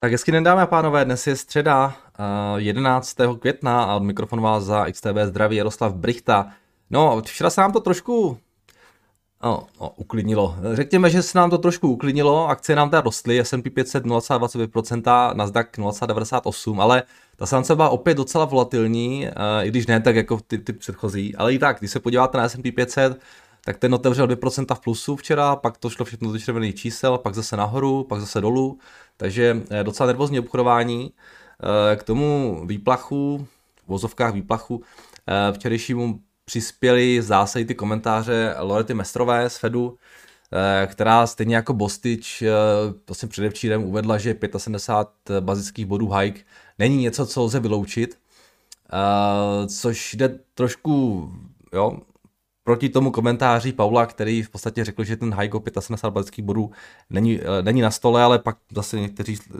Tak hezky den dámy a pánové, dnes je středa 11. května a od mikrofonu vás za XTB zdraví Jaroslav Brichta. No, včera se nám to trošku no, no, uklidnilo. Řekněme, že se nám to trošku uklidnilo, akcie nám teda rostly, S&P 500 0,25%, Nasdaq 0,98%, ale ta se byla opět docela volatilní, i když ne tak jako ty, ty předchozí, ale i tak, když se podíváte na S&P 500, tak ten otevřel 2% v plusu včera, pak to šlo všechno do červených čísel, pak zase nahoru, pak zase dolů, takže eh, docela nervózní obchodování. Eh, k tomu výplachu, v vozovkách výplachu, eh, včerejšímu přispěli zásady ty komentáře Lorety Mestrové z Fedu, která stejně jako Bostič vlastně předevčírem uvedla, že 75 bazických bodů hike není něco, co lze vyloučit, což jde trošku jo, proti tomu komentáři Paula, který v podstatě řekl, že ten high 75 balických bodů není, eh, není na stole, ale pak zase někteří eh,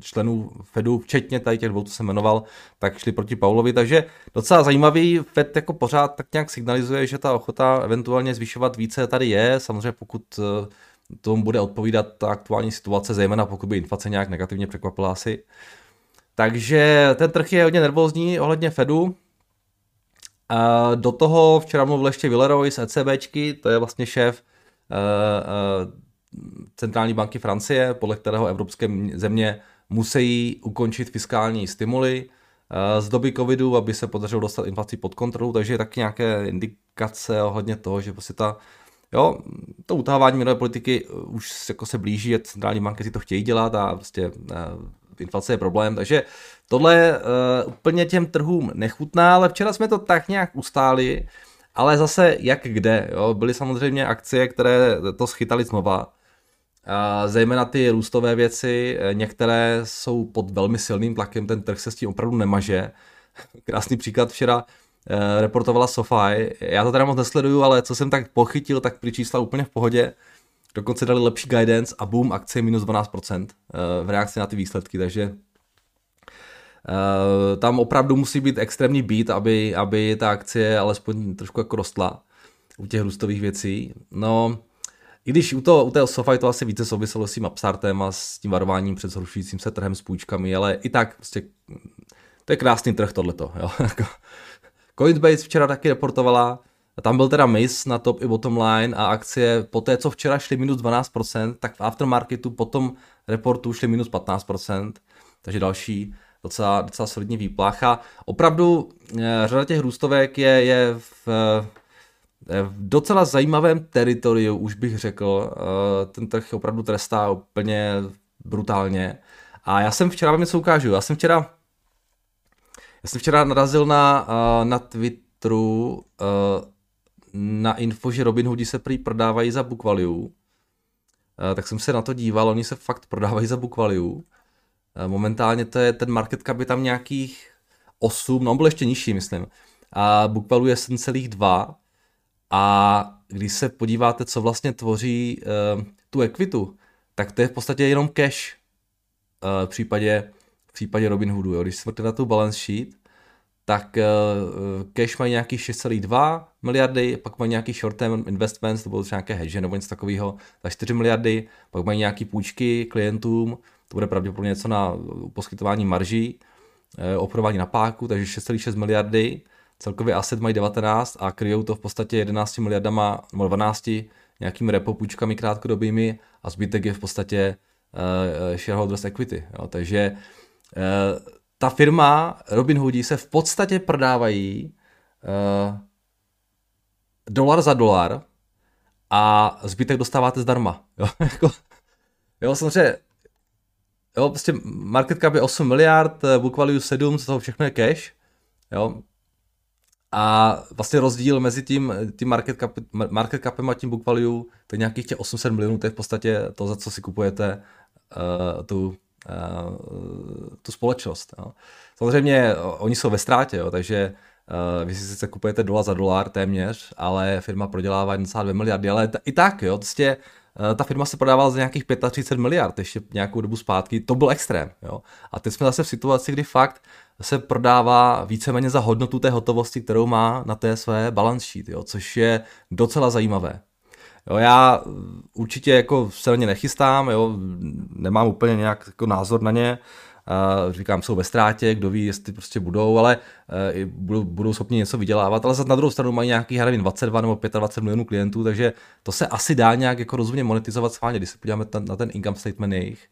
členů Fedu, včetně tady těch dvou, co se jmenoval, tak šli proti Paulovi, takže docela zajímavý, Fed jako pořád tak nějak signalizuje, že ta ochota eventuálně zvyšovat více tady je, samozřejmě pokud eh, tomu bude odpovídat ta aktuální situace, zejména pokud by inflace nějak negativně překvapila asi. Takže ten trh je hodně nervózní ohledně Fedu, a do toho včera mluvil ještě Villeroy z ECBčky, to je vlastně šéf uh, uh, centrální banky Francie, podle kterého evropské země musí ukončit fiskální stimuly uh, z doby covidu, aby se podařilo dostat inflaci pod kontrolu, takže je taky nějaké indikace ohledně toho, že prostě ta Jo, to utahávání měnové politiky už jako se blíží, centrální banky si to chtějí dělat a prostě inflace je problém, takže tohle uh, úplně těm trhům nechutná, ale včera jsme to tak nějak ustáli, ale zase jak kde, jo? byly samozřejmě akcie, které to schytaly znova, a zejména ty růstové věci, eh, některé jsou pod velmi silným tlakem, ten trh se s tím opravdu nemaže. Krásný příklad včera eh, reportovala SoFi, já to teda moc nesleduju, ale co jsem tak pochytil, tak při čísla úplně v pohodě. Dokonce dali lepší guidance a boom, akcie minus 12% eh, v reakci na ty výsledky, takže tam opravdu musí být extrémní beat, aby, aby ta akcie alespoň trošku jako rostla u těch růstových věcí. No, i když u, toho, u té SoFi to asi více souviselo s tím upstartem a s tím varováním před zhoršujícím se trhem s půjčkami, ale i tak prostě to je krásný trh tohleto. Jo? Jako Coinbase včera taky reportovala, tam byl teda miss na top i bottom line a akcie po té, co včera šly minus 12%, tak v aftermarketu potom reportu šly minus 15%, takže další docela, docela solidní výplacha. Opravdu eh, řada těch růstovek je, je v, eh, v docela zajímavém teritoriu, už bych řekl. Eh, ten trh opravdu trestá úplně brutálně. A já jsem včera, vám něco ukážu, já jsem včera já jsem včera narazil na, na Twitteru na info, že Robin Hoodi se prý prodávají za book value, tak jsem se na to díval, oni se fakt prodávají za book value. Eh, momentálně to je, ten market cap je tam nějakých 8, no on byl ještě nižší, myslím. A book value je 7,2 a když se podíváte, co vlastně tvoří uh, tu equitu, tak to je v podstatě jenom cash uh, v případě, v případě Robinhoodu. Jo. Když se na tu balance sheet, tak uh, cash mají nějaký 6,2 miliardy, pak mají nějaký short term investments, to bylo třeba nějaké hedge nebo něco takového, za 4 miliardy, pak mají nějaké půjčky klientům, to bude pravděpodobně něco na poskytování marží, uh, obchodování na páku, takže 6,6 miliardy, celkově asset mají 19 a kryjou to v podstatě 11 miliardama, nebo 12 nějakými repo půjčkami krátkodobými a zbytek je v podstatě uh, shareholders equity. Jo, takže uh, ta firma Robin Hoodí se v podstatě prodávají uh, dolar za dolar a zbytek dostáváte zdarma. Jo, jako, jo samozřejmě, jo, prostě market cap je 8 miliard, eh, book value 7, z toho všechno je cash, jo, a vlastně rozdíl mezi tím, tím market, cap, market capem a tím book value, to je nějakých těch 800 milionů, to je v podstatě to, za co si kupujete uh, tu uh, tu společnost. Jo. Samozřejmě oni jsou ve ztrátě, jo, takže uh, vy si sice kupujete dolar za dolar téměř, ale firma prodělává 1,2 miliardy, ale t- i tak, jo, prostě uh, ta firma se prodávala za nějakých 35 miliard ještě nějakou dobu zpátky, to byl extrém. Jo. A teď jsme zase v situaci, kdy fakt se prodává víceméně za hodnotu té hotovosti, kterou má na té své balance sheet, jo, což je docela zajímavé. Jo, já určitě jako silně nechystám, jo, nemám úplně nějak jako názor na ně, Uh, říkám, jsou ve ztrátě, kdo ví, jestli prostě budou, ale uh, budou, budou schopni něco vydělávat, ale na druhou stranu mají nějaký, já nevím, 22 nebo 25 milionů klientů, takže to se asi dá nějak jako rozumně monetizovat schválně, když se podíváme ten, na ten income statement jejich.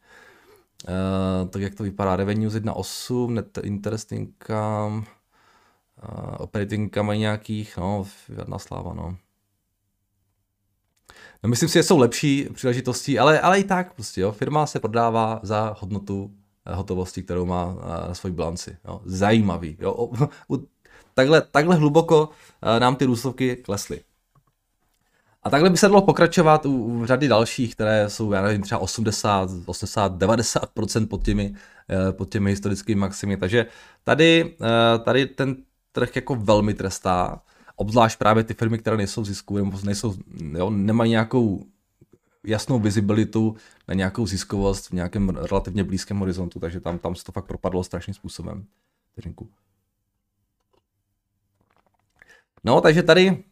Uh, tak jak to vypadá, revenue z 1.8, net interest income, uh, operating income mají nějakých, no, jedna sláva, no. No myslím si, že jsou lepší příležitosti, ale, ale i tak prostě, jo, firma se prodává za hodnotu eh, hotovosti, kterou má na svoji bilanci. Jo. Zajímavý. Jo. Takhle, takhle hluboko nám ty růstovky klesly. A takhle by se dalo pokračovat u, u řady dalších, které jsou, já nevím, třeba 80, 80, 90% pod těmi, eh, pod těmi historickými maximy. Takže tady, eh, tady ten trh jako velmi trestá, obzvlášť právě ty firmy, které nejsou zisku, nebo nejsou, jo, nemají nějakou jasnou vizibilitu na nějakou ziskovost v nějakém relativně blízkém horizontu, takže tam, tam se to fakt propadlo strašným způsobem. No, takže tady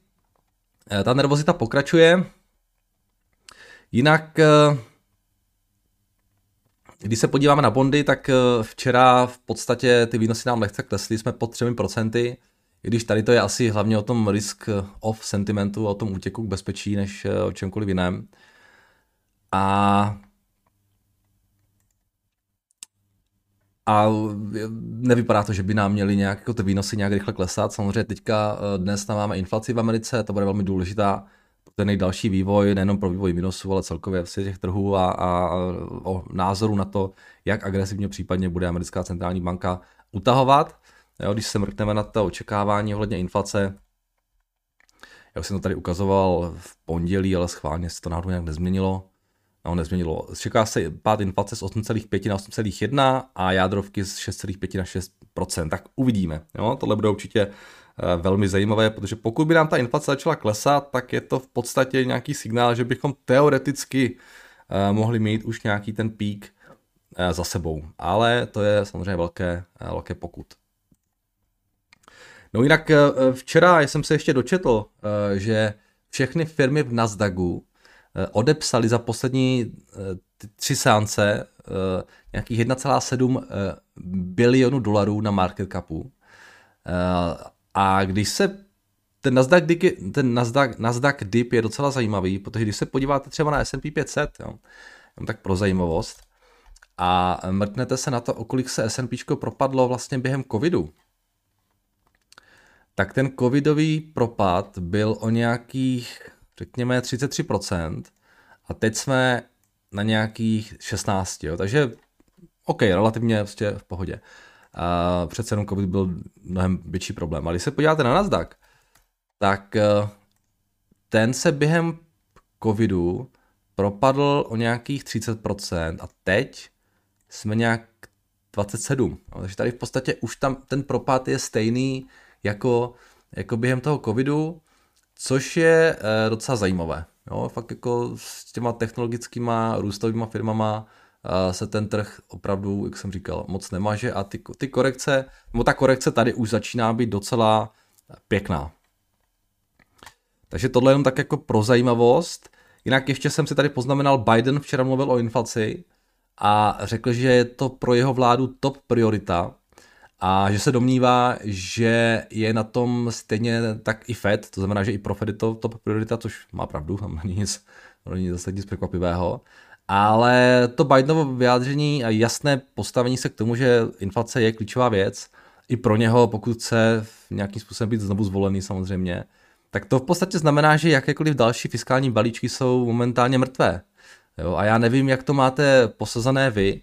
Eh, ta nervozita pokračuje. Jinak, eh, když se podíváme na bondy, tak eh, včera v podstatě ty výnosy nám lehce klesly, jsme pod 3%, i když tady to je asi hlavně o tom risk of sentimentu, o tom útěku k bezpečí, než o čemkoliv jiném. A A nevypadá to, že by nám měli nějak jako ty výnosy nějak rychle klesat. Samozřejmě teďka eh, dnes tam máme inflaci v Americe, to bude velmi důležitá pro ten další vývoj, nejenom pro vývoj výnosů, ale celkově v těch trhů a, a o názoru na to, jak agresivně případně bude americká centrální banka utahovat. Jo, když se mrkneme na to očekávání ohledně inflace, já jsem to tady ukazoval v pondělí, ale schválně se to náhodou nějak nezměnilo no, nezměnilo. Čeká se pád inflace z 8,5 na 8,1 a jádrovky z 6,5 na 6% Tak uvidíme. Jo? Tohle bude určitě eh, velmi zajímavé, protože pokud by nám ta inflace začala klesat, tak je to v podstatě nějaký signál, že bychom teoreticky eh, mohli mít už nějaký ten pík eh, za sebou. Ale to je samozřejmě velké, velké pokud. No jinak včera jsem se ještě dočetl, že všechny firmy v Nasdaqu odepsali za poslední eh, tři sánce eh, nějakých 1,7 bilionu dolarů na market capu. A když se ten Nasdaq, dip, ten Nasdaq, Nasdaq dip je docela zajímavý, protože když se podíváte třeba na S&P 500, jo, tak pro zajímavost, a mrknete se na to, o kolik se S&P propadlo vlastně během covidu, tak ten covidový propad byl o nějakých řekněme 33%, a teď jsme na nějakých 16, jo, takže OK, relativně prostě v pohodě. A přece jenom COVID byl mnohem větší problém. Ale když se podíváte na Nasdaq, tak eh, ten se během covidu propadl o nějakých 30% a teď jsme nějak 27. No, takže tady v podstatě už tam ten propad je stejný jako, jako během toho covidu což je e, docela zajímavé. Jo, fakt jako s těma technologickýma růstovými firmama e, se ten trh opravdu, jak jsem říkal, moc nemaže a ty, ty korekce, nebo ta korekce tady už začíná být docela pěkná. Takže tohle jenom tak jako pro zajímavost. Jinak ještě jsem si tady poznamenal, Biden včera mluvil o inflaci a řekl, že je to pro jeho vládu top priorita, a že se domnívá, že je na tom stejně tak i Fed, to znamená, že i pro Fed je to top priorita, což má pravdu, tam není nic, není zase nic překvapivého. Ale to Bidenovo vyjádření a jasné postavení se k tomu, že inflace je klíčová věc, i pro něho, pokud chce nějakým způsobem být znovu zvolený samozřejmě, tak to v podstatě znamená, že jakékoliv další fiskální balíčky jsou momentálně mrtvé. Jo, a já nevím, jak to máte posazené vy,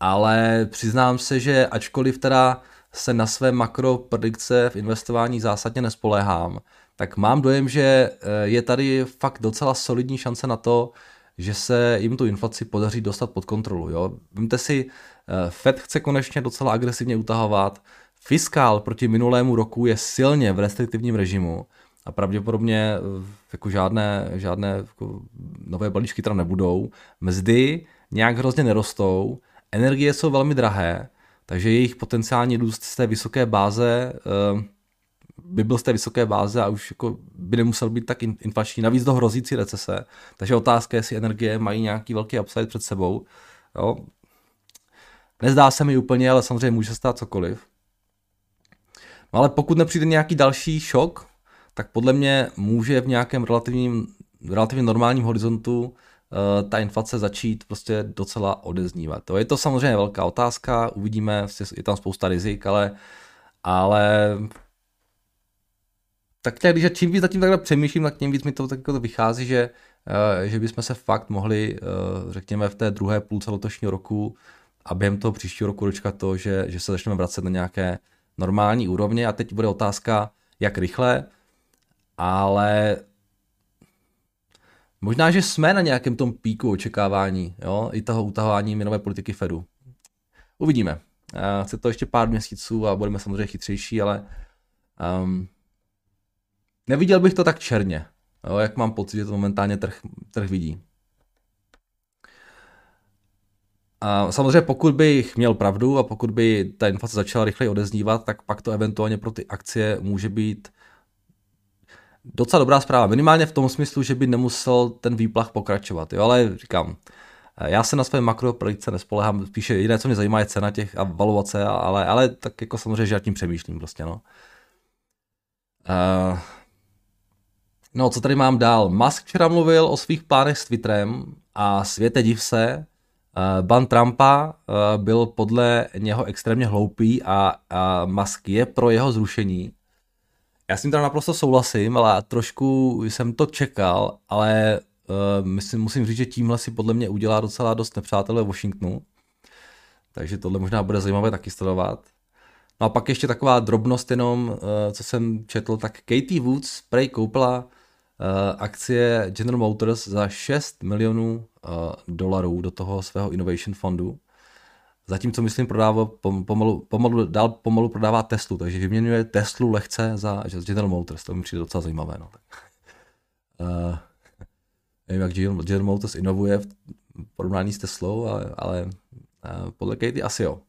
ale přiznám se, že ačkoliv teda se na své makropredikce v investování zásadně nespoléhám, tak mám dojem, že eh, je tady fakt docela solidní šance na to, že se jim tu inflaci podaří dostat pod kontrolu. Jo? Vemte si, eh, Fed chce konečně docela agresivně utahovat, fiskál proti minulému roku je silně v restriktivním režimu a pravděpodobně eh, jako žádné, žádné jako nové balíčky tam nebudou. Mzdy nějak hrozně nerostou, Energie jsou velmi drahé, takže jejich potenciální růst z té vysoké báze uh, by byl z té vysoké báze a už jako by nemusel být tak inflační. Navíc do hrozící recese. Takže otázka je, jestli energie mají nějaký velký upside před sebou. Jo. Nezdá se mi úplně, ale samozřejmě může stát cokoliv. No ale pokud nepřijde nějaký další šok, tak podle mě může v nějakém relativním, relativně normálním horizontu ta inflace začít prostě docela odeznívat. To je to samozřejmě velká otázka, uvidíme, je tam spousta rizik, ale, ale tak nějak, když čím víc zatím takhle přemýšlím, tak tím víc mi to tak jako vychází, že, uh, že bychom se fakt mohli, uh, řekněme, v té druhé půlce letošního roku a během toho příštího roku dočkat to, že, že se začneme vracet na nějaké normální úrovně a teď bude otázka, jak rychle, ale možná, že jsme na nějakém tom píku očekávání, jo, i toho utahování měnové politiky Fedu. Uvidíme. Chce to ještě pár měsíců a budeme samozřejmě chytřejší, ale um, neviděl bych to tak černě, jo, jak mám pocit, že to momentálně trh, trh vidí. A samozřejmě pokud bych měl pravdu a pokud by ta inflace začala rychleji odeznívat, tak pak to eventuálně pro ty akcie může být docela dobrá zpráva. Minimálně v tom smyslu, že by nemusel ten výplach pokračovat. Jo? Ale říkám, já se na své makropredikce nespolehám, spíše jediné, co mě zajímá, je cena těch a valuace, ale, ale tak jako samozřejmě, že já tím přemýšlím prostě, no. Uh, no, co tady mám dál? Musk včera mluvil o svých plánech s Twitterem a světe div se, Uh, ban Trumpa uh, byl podle něho extrémně hloupý a, a Musk je pro jeho zrušení. Já s tím teda naprosto souhlasím, ale trošku jsem to čekal, ale uh, myslím, musím říct, že tímhle si podle mě udělá docela dost nepřátelé Washingtonu. Takže tohle možná bude zajímavé taky sledovat. No a pak ještě taková drobnost jenom, uh, co jsem četl, tak Katie Woods prej koupila Eh, akcie General Motors za 6 milionů uh, dolarů do toho svého innovation fondu. Zatímco, myslím, prodává pomalu, pomalu, dál pomalu prodává Teslu, takže vyměňuje Teslu lehce za General Motors, to mi přijde docela zajímavé. No. uh, nevím, jak General Motors inovuje v porovnání s Teslou, ale, ale uh, podle Katie asi jo.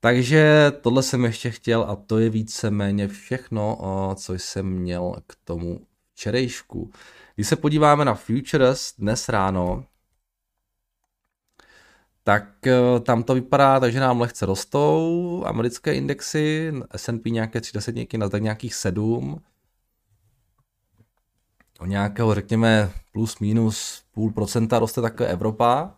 Takže tohle jsem ještě chtěl a to je víceméně všechno, co jsem měl k tomu včerejšku. Když se podíváme na Futures dnes ráno, tak e, tam to vypadá, takže nám lehce rostou americké indexy, S&P nějaké 3 desetníky, na nějakých 7. O nějakého, řekněme, plus minus půl procenta roste také Evropa.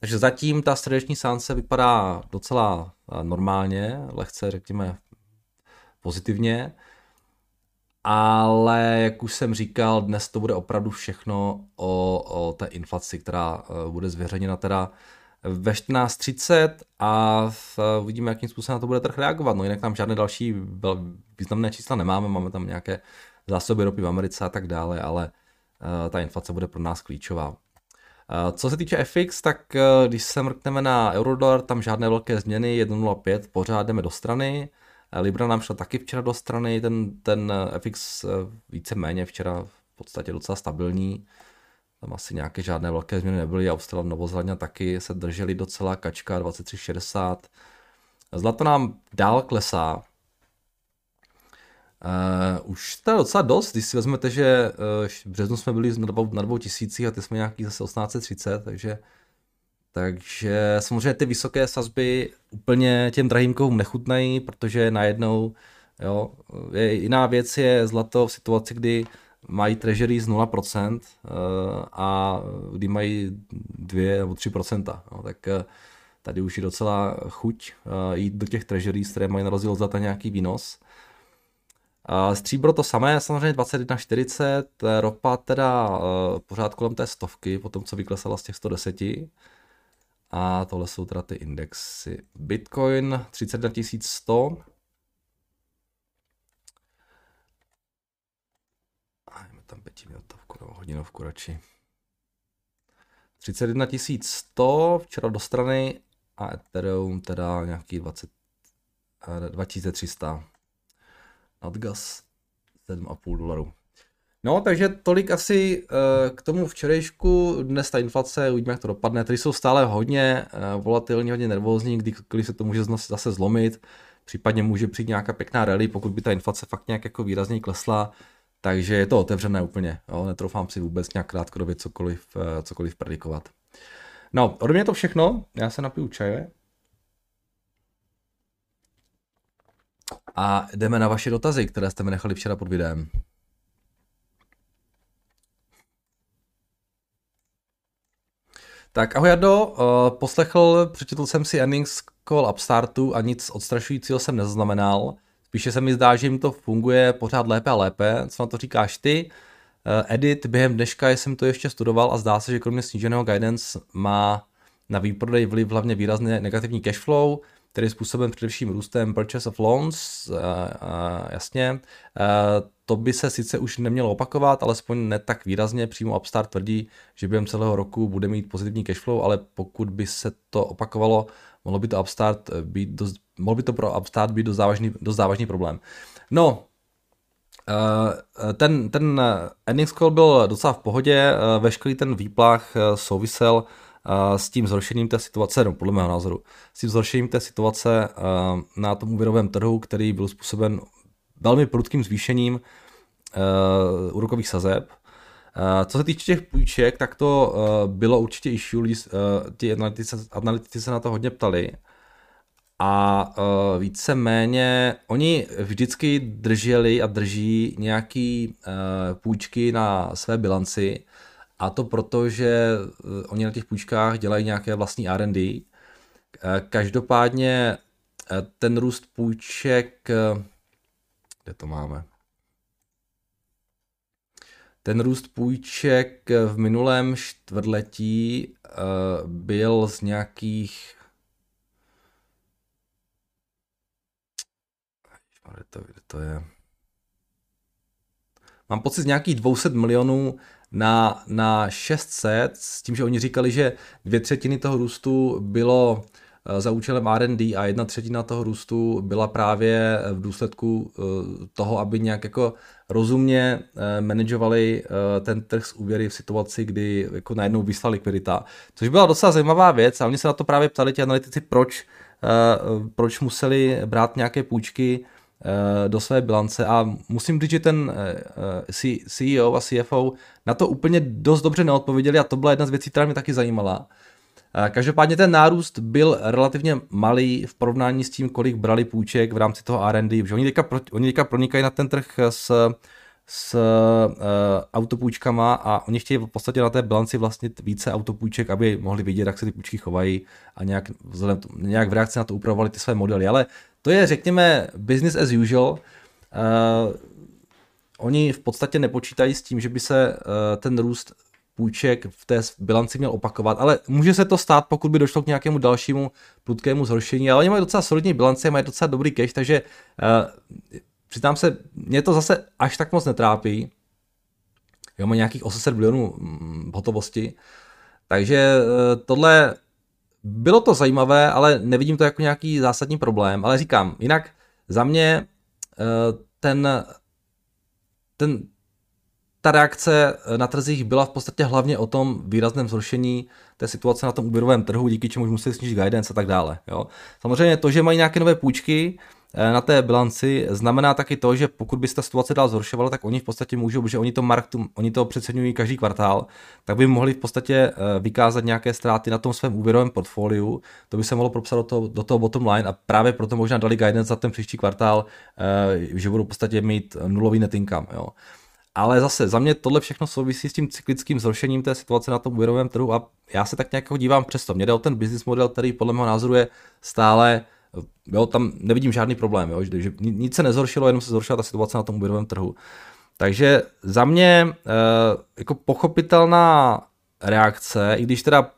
Takže zatím ta středeční sánce vypadá docela eh, normálně, lehce řekněme pozitivně, ale jak už jsem říkal, dnes to bude opravdu všechno o, o té inflaci, která eh, bude zveřejněna teda ve 14.30 a uvidíme, jakým způsobem na to bude trh reagovat. No jinak tam žádné další významné čísla nemáme, máme tam nějaké zásoby ropy v Americe a tak dále, ale uh, ta inflace bude pro nás klíčová. Eh, co se týče FX, tak eh, když se mrkneme na Eurodolar, tam žádné velké změny, 1.05, pořád jdeme do strany. Eh, Libra nám šla taky včera do strany, ten, ten FX víceméně včera v podstatě docela stabilní. Tam asi nějaké žádné velké změny nebyly. Australia, Novozélandia taky se drželi docela, kačka 23,60. Zlato nám dál klesá, Uh, už to je docela dost, když si vezmete, že uh, v březnu jsme byli na dvou, na dvou tisících a ty jsme nějaký zase 1830, takže takže samozřejmě ty vysoké sazby úplně těm drahým kovům nechutnají, protože najednou, jo, je, jiná věc je zlato v situaci, kdy mají treasury z 0% uh, a kdy mají 2 nebo 3%, no, tak uh, tady už je docela chuť uh, jít do těch treasury, které mají na rozdíl zlata nějaký výnos. Stříbro to samé, samozřejmě 21,40, ropa teda pořád kolem té stovky, potom co vyklesala z těch 110. A tohle jsou teda ty indexy. Bitcoin 31 100. A máme tam pětiminutovku nebo hodinovku radši. 31 100, včera do strany a Ethereum teda nějaký 20, 2300 nadgas 7,5 dolarů. No, takže tolik asi uh, k tomu včerejšku. Dnes ta inflace, uvidíme, jak to dopadne. Tady jsou stále hodně uh, volatilní, hodně nervózní, kdy, kdy se to může zase zlomit. případně může přijít nějaká pěkná rally, pokud by ta inflace fakt nějak jako výrazně klesla, takže je to otevřené úplně, jo, netroufám si vůbec nějak krátkodobě cokoliv, eh, cokoliv predikovat. No, ode mě to všechno, já se napiju čaje. A jdeme na vaše dotazy, které jste mi nechali včera pod videem. Tak ahoj Jardo, uh, poslechl, přečetl jsem si earnings call Upstartu a nic odstrašujícího jsem nezaznamenal. Spíše se mi zdá, že jim to funguje pořád lépe a lépe. Co na to říkáš ty? Uh, edit během dneška jsem to ještě studoval a zdá se, že kromě sníženého guidance má na výprodej vliv hlavně výrazně negativní cash flow, který je způsoben především růstem purchase of loans, uh, uh, jasně. To by se sice už nemělo opakovat, alespoň ne tak výrazně. Přímo Upstart tvrdí, že během celého roku bude mít pozitivní cash flow, ale pokud by se to opakovalo, mohlo by to Upstart být dost, mohlo by to pro Upstart být dost závažný, dost závažný problém. No, ten, ten earnings call byl docela v pohodě, veškerý ten výplach souvisel s tím zhoršením té situace, no podle mého názoru, s tím zhoršením té situace na tom úvěrovém trhu, který byl způsoben velmi prudkým zvýšením úrokových sazeb. Uh, co se týče těch půjček, tak to uh, bylo určitě issue, uh, ti analytici, se na to hodně ptali. A víceméně oni vždycky drželi a drží nějaký půjčky na své bilanci, a to proto, že oni na těch půjčkách dělají nějaké vlastní R&D. Každopádně ten růst půjček kde to máme? Ten růst půjček v minulém čtvrtletí uh, byl z nějakých to, to je? Mám pocit z nějakých 200 milionů na, na 600, s tím, že oni říkali, že dvě třetiny toho růstu bylo Eh, za účelem R&D a jedna třetina toho růstu byla právě v důsledku eh, toho, aby nějak jako rozumně eh, manažovali ten trh s úvěry v situaci, kdy jako najednou vysla likvidita. Což byla docela zajímavá věc a oni se na to právě ptali ti analytici, proč, proč museli brát nějaké půjčky do své bilance a musím říct, že ten CEO a CFO na to úplně dost dobře neodpověděli a to byla jedna z věcí, která mě taky zajímala. Každopádně ten nárůst byl relativně malý v porovnání s tím, kolik brali půjček v rámci toho R&D, protože oni teďka, oni teďka pronikají na ten trh s, s uh, autopůjčkama a oni chtějí v podstatě na té bilanci vlastnit více autopůjček, aby mohli vidět, jak se ty půjčky chovají a nějak, vzhledem, nějak v reakci na to upravovali ty své modely. Ale to je, řekněme, business as usual. Uh, oni v podstatě nepočítají s tím, že by se uh, ten růst půjček v té bilanci měl opakovat, ale může se to stát, pokud by došlo k nějakému dalšímu prudkému zhoršení, ale oni mají docela solidní bilance, mají docela dobrý cash, takže uh, přiznám se, mě to zase až tak moc netrápí. Jo, má nějakých 800 milionů mm, hotovosti, takže uh, tohle bylo to zajímavé, ale nevidím to jako nějaký zásadní problém, ale říkám, jinak za mě uh, ten, ten, ta reakce eh, na trzích byla v podstatě hlavně o tom výrazném zhoršení té situace na tom úvěrovém trhu, díky čemu musí snížit guidance a tak dále. Jo. Samozřejmě to, že mají nějaké nové půjčky eh, na té bilanci, znamená taky to, že pokud by se ta situace dál zhoršovala, tak oni v podstatě můžou, že oni to, mark, oni to přeceňují každý kvartál, tak by mohli v podstatě eh, vykázat nějaké ztráty na tom svém úvěrovém portfoliu. To by se mohlo propsat do toho, do toho bottom line a právě proto možná dali guidance za ten příští kvartál, že budou v podstatě mít nulový net income. Jo. Ale zase, za mě tohle všechno souvisí s tím cyklickým zhoršením té situace na tom úvěrovém trhu a já se tak nějak jako dívám přesto. Mě jde o ten business model, který podle mého názoru je stále, jo, tam nevidím žádný problém, jo, že, nic se nezhoršilo, jenom se zhoršila ta situace na tom úvěrovém trhu. Takže za mě e, jako pochopitelná reakce, i když teda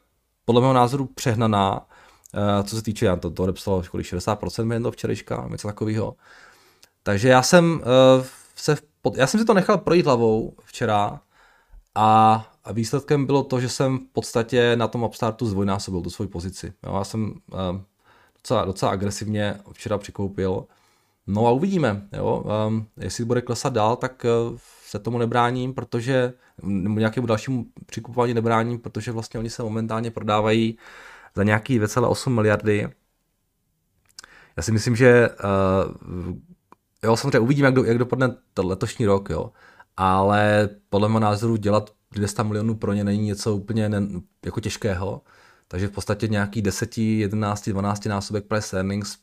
podle mého názoru přehnaná, e, co se týče, já to, to odepsalo 60% během toho včerejška, něco takového. Takže já jsem e, se v pod, já jsem si to nechal projít hlavou včera a, výsledkem bylo to, že jsem v podstatě na tom Upstartu zdvojnásobil tu svoji pozici. Jo, já jsem uh, docela, docela agresivně včera přikoupil. No a uvidíme, jo. Um, jestli bude klesat dál, tak uh, se tomu nebráním, protože nějakému dalšímu přikupování nebráním, protože vlastně oni se momentálně prodávají za nějaký 2,8 miliardy já si myslím, že uh, jo, samozřejmě uvidíme, jak, do, jak dopadne letošní rok, jo. Ale podle mého názoru dělat 200 milionů pro ně není něco úplně ne, jako těžkého. Takže v podstatě nějaký 10, 11, 12 násobek price earnings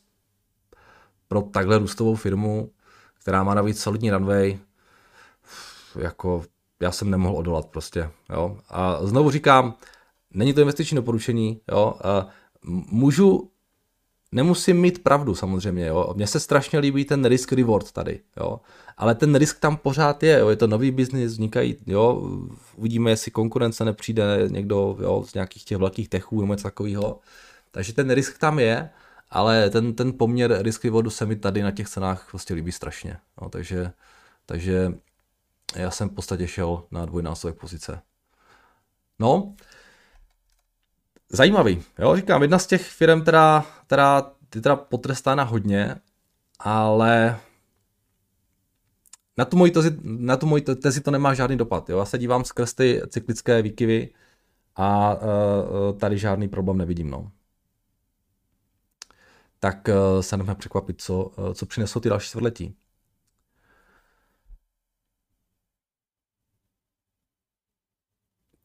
pro takhle růstovou firmu, která má navíc solidní runway, jako já jsem nemohl odolat prostě. Jo. A znovu říkám, není to investiční doporučení, jo. A můžu, nemusím mít pravdu samozřejmě, jo. Mně se strašně líbí ten risk reward tady, jo. Ale ten risk tam pořád je, jo. Je to nový biznis, vznikají, jo. Uvidíme, jestli konkurence nepřijde někdo, jo, z nějakých těch velkých techů nebo něco takového. Takže ten risk tam je, ale ten, ten poměr risk rewardu se mi tady na těch cenách prostě líbí strašně. Jo. Takže, takže já jsem v podstatě šel na dvojnásobek pozice. No, zajímavý, jo, říkám, jedna z těch firm, která, která je teda potrestána hodně, ale na tu moji tezi, na tu moji tezi to nemá žádný dopad. Jo. Já se dívám skrz ty cyklické výkyvy a uh, tady žádný problém nevidím. No. Tak uh, se jdeme překvapit, co, uh, co přinesou ty další čtvrtletí.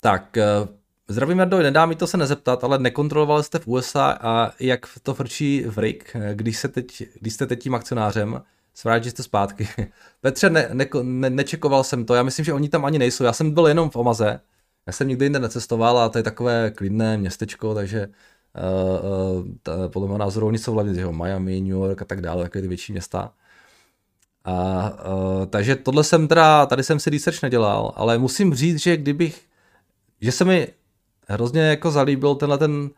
Tak, eh, zdravím Jardo, nedá mi to se nezeptat, ale nekontroloval jste v USA a jak to frčí v eh, když, se teď, když jste teď tím akcionářem, jsem že jste zpátky. Petře, ne, ne, ne, nečekoval jsem to, já myslím, že oni tam ani nejsou, já jsem byl jenom v Omaze, já jsem nikdy jinde necestoval a to je takové klidné městečko, takže uh, uh, podle mého názoru oni jsou hlavně, Miami, New York a tak dále, takové ty větší města. A, uh, takže tohle jsem teda, tady jsem si research nedělal, ale musím říct, že kdybych že se mi hrozně jako zalíbil tenhle ten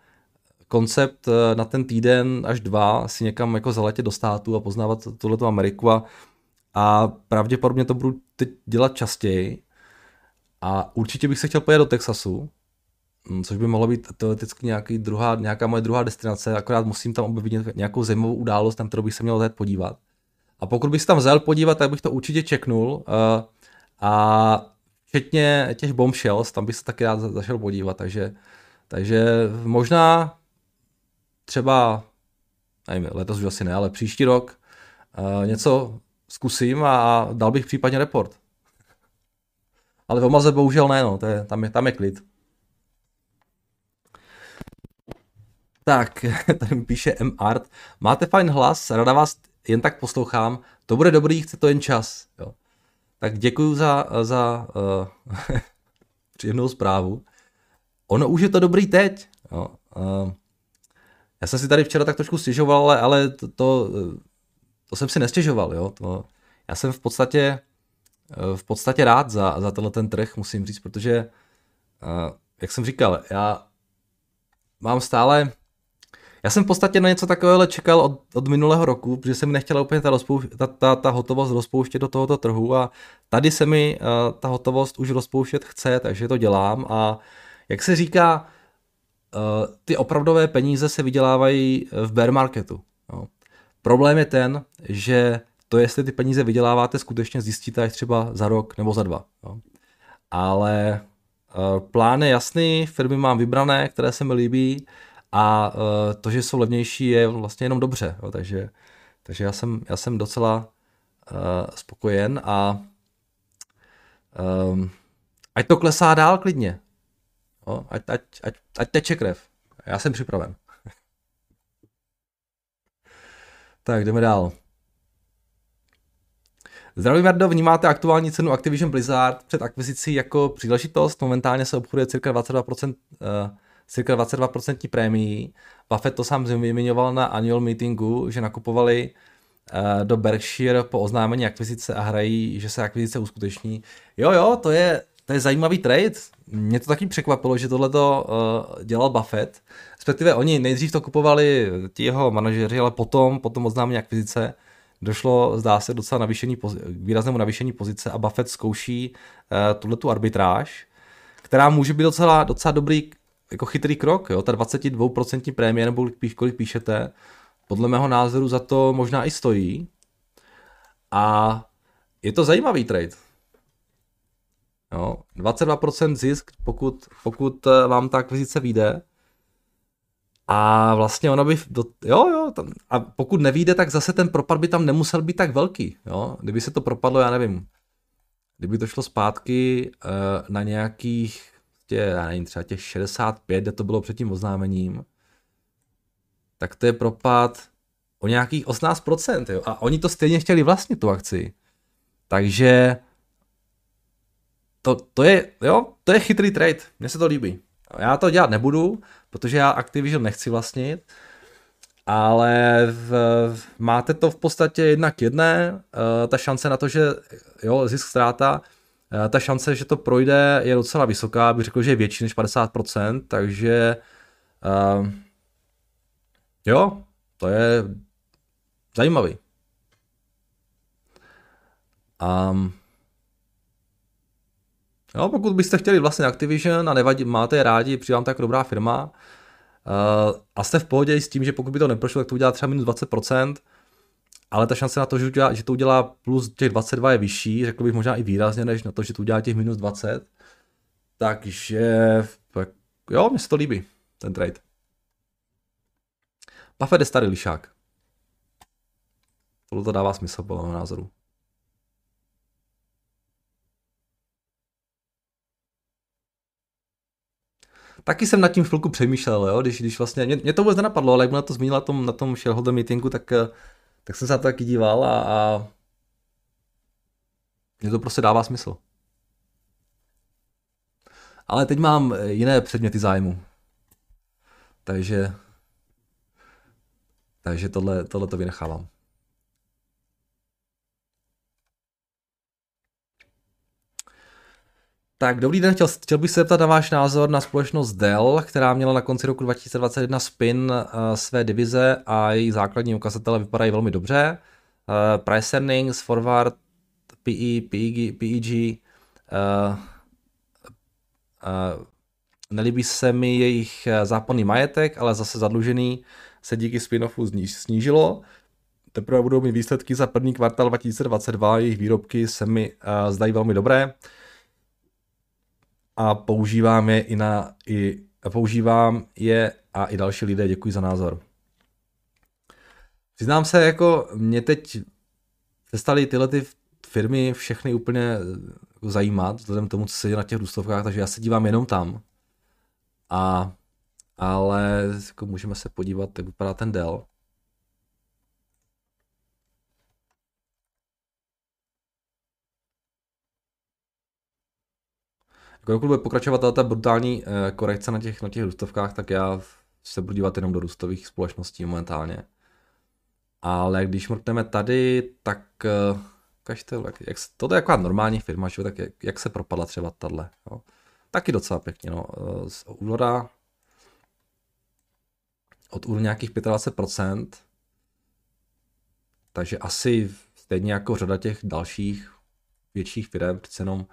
koncept eh, na ten týden až dva si někam jako zaletět do státu a poznávat tuhletu Ameriku a, a pravděpodobně to budu teď dělat častěji a určitě bych se chtěl pojet do Texasu, hm, což by mohlo být teoreticky nějaký druhá, nějaká moje druhá destinace, akorát musím tam objevit nějakou zajímavou událost, na kterou bych se měl jet podívat. A pokud bych se tam vzal podívat, tak bych to určitě čeknul uh, a včetně těch bombshells, tam bych se taky rád zašel podívat, takže, takže možná třeba, nevím, letos už asi ne, ale příští rok uh, něco zkusím a dal bych případně report. Ale v Omaze bohužel ne, no, to je, tam, je, tam je klid. Tak, tady mi píše M. Art. Máte fajn hlas, rada vás jen tak poslouchám. To bude dobrý, chce to jen čas. Jo. Tak děkuji za, za uh, příjemnou zprávu. Ono už je to dobrý teď. Jo. Uh, já jsem si tady včera tak trošku stěžoval, ale, ale to, to, to jsem si nestěžoval. Jo. To, já jsem v podstatě, v podstatě rád za, za tenhle ten trh, musím říct, protože, jak jsem říkal, já mám stále já jsem v podstatě na něco takového čekal od, od minulého roku, protože jsem nechtěla úplně ta, rozpouš- ta, ta, ta hotovost rozpouštět do tohoto trhu a tady se mi uh, ta hotovost už rozpouštět chce, takže to dělám a jak se říká, uh, ty opravdové peníze se vydělávají v bear marketu. No. Problém je ten, že to, jestli ty peníze vyděláváte, skutečně zjistíte až třeba za rok nebo za dva. No. Ale plán je jasný, firmy mám vybrané, které se mi líbí, a uh, to, že jsou levnější, je vlastně jenom dobře. Jo, takže, takže já, jsem, já jsem docela uh, spokojen a um, ať to klesá dál klidně. Jo, ať, ať, ať, ať teče krev. Já jsem připraven. tak, jdeme dál. Zdravím Jardo, vnímáte aktuální cenu Activision Blizzard před akvizicí jako příležitost? Momentálně se obchoduje cirka 22% uh, cirka 22% prémií. Buffett to sám vyměňoval na annual meetingu, že nakupovali uh, do Berkshire po oznámení akvizice a hrají, že se akvizice uskuteční. Jo, jo, to je, to je zajímavý trade. Mě to taky překvapilo, že tohle to uh, dělal Buffett. Respektive oni nejdřív to kupovali ti jeho manažeři, ale potom, potom oznámení akvizice došlo, zdá se, docela navýšení, výraznému navýšení pozice a Buffett zkouší uh, tuhle tu arbitráž, která může být docela, docela dobrý jako chytrý krok, jo, ta 22% prémie, nebo kolik, píšete, podle mého názoru za to možná i stojí. A je to zajímavý trade. Jo, 22% zisk, pokud, pokud eh, vám ta akvizice vyjde. A vlastně ona by, do, jo, jo, tam, a pokud nevíde, tak zase ten propad by tam nemusel být tak velký, jo. Kdyby se to propadlo, já nevím, kdyby to šlo zpátky uh, na nějakých, tě, já nevím, třeba těch 65, kde to bylo před tím oznámením, tak to je propad o nějakých 18%, jo. A oni to stejně chtěli vlastně tu akci. Takže to, to, je, jo, to je chytrý trade, mně se to líbí. Já to dělat nebudu, protože já Activision nechci vlastnit, ale v, máte to v podstatě jednak jedné, uh, ta šance na to, že jo, zisk ztráta, ta šance, že to projde, je docela vysoká, bych řekl, že je větší než 50%, takže uh, jo, to je zajímavý. Um, jo, pokud byste chtěli vlastně Activision a nevadí, máte je rádi, přijde vám tak dobrá firma, uh, a jste v pohodě s tím, že pokud by to neprošlo, tak to udělá třeba minus 20%, ale ta šance na to, že, udělá, že to udělá plus těch 22 je vyšší, řekl bych možná i výrazně, než na to, že to udělá těch minus 20. Takže tak, jo, mi se to líbí, ten trade. Buffett je starý lišák. Tohle to dává smysl, po mého názoru. taky jsem nad tím chvilku přemýšlel, jo, když, když vlastně, mě, mě to vůbec nenapadlo, ale jak na to zmínila tom, na tom shareholder meetingu, tak, eh, tak jsem se na to taky díval a, a mě to prostě dává smysl. Ale teď mám jiné předměty zájmu. Takže takže tohle, tohle to vynechávám. Tak dobrý den, chtěl, chtěl bych se zeptat na váš názor na společnost Dell, která měla na konci roku 2021 spin uh, své divize a její základní ukazatele vypadají velmi dobře. Uh, price earnings, forward, PE, PEG, PEG uh, uh, nelíbí se mi jejich západný majetek, ale zase zadlužený se díky spin-offu snížilo. Teprve budou mít výsledky za první kvartál 2022, jejich výrobky se mi uh, zdají velmi dobré a používám je i na, i, používám je a i další lidé, děkuji za názor. Přiznám se, jako mě teď přestaly tyhle ty firmy všechny úplně jako zajímat, vzhledem k tomu, co se děje na těch důstovkách, takže já se dívám jenom tam. A, ale jako můžeme se podívat, jak vypadá ten Dell. Pokud bude pokračovat ta brutální eh, korekce na těch, na těch růstovkách, tak já se budu dívat jenom do růstových společností momentálně. Ale když mrkneme tady, tak uh, ukažte, jak, jak, to je jako normální firma, že? tak jak, jak se propadla třeba tahle. Jo? Taky docela pěkně. No. Eh, z úroda od úrovně nějakých 25%, takže asi stejně jako řada těch dalších větších firm, přece jenom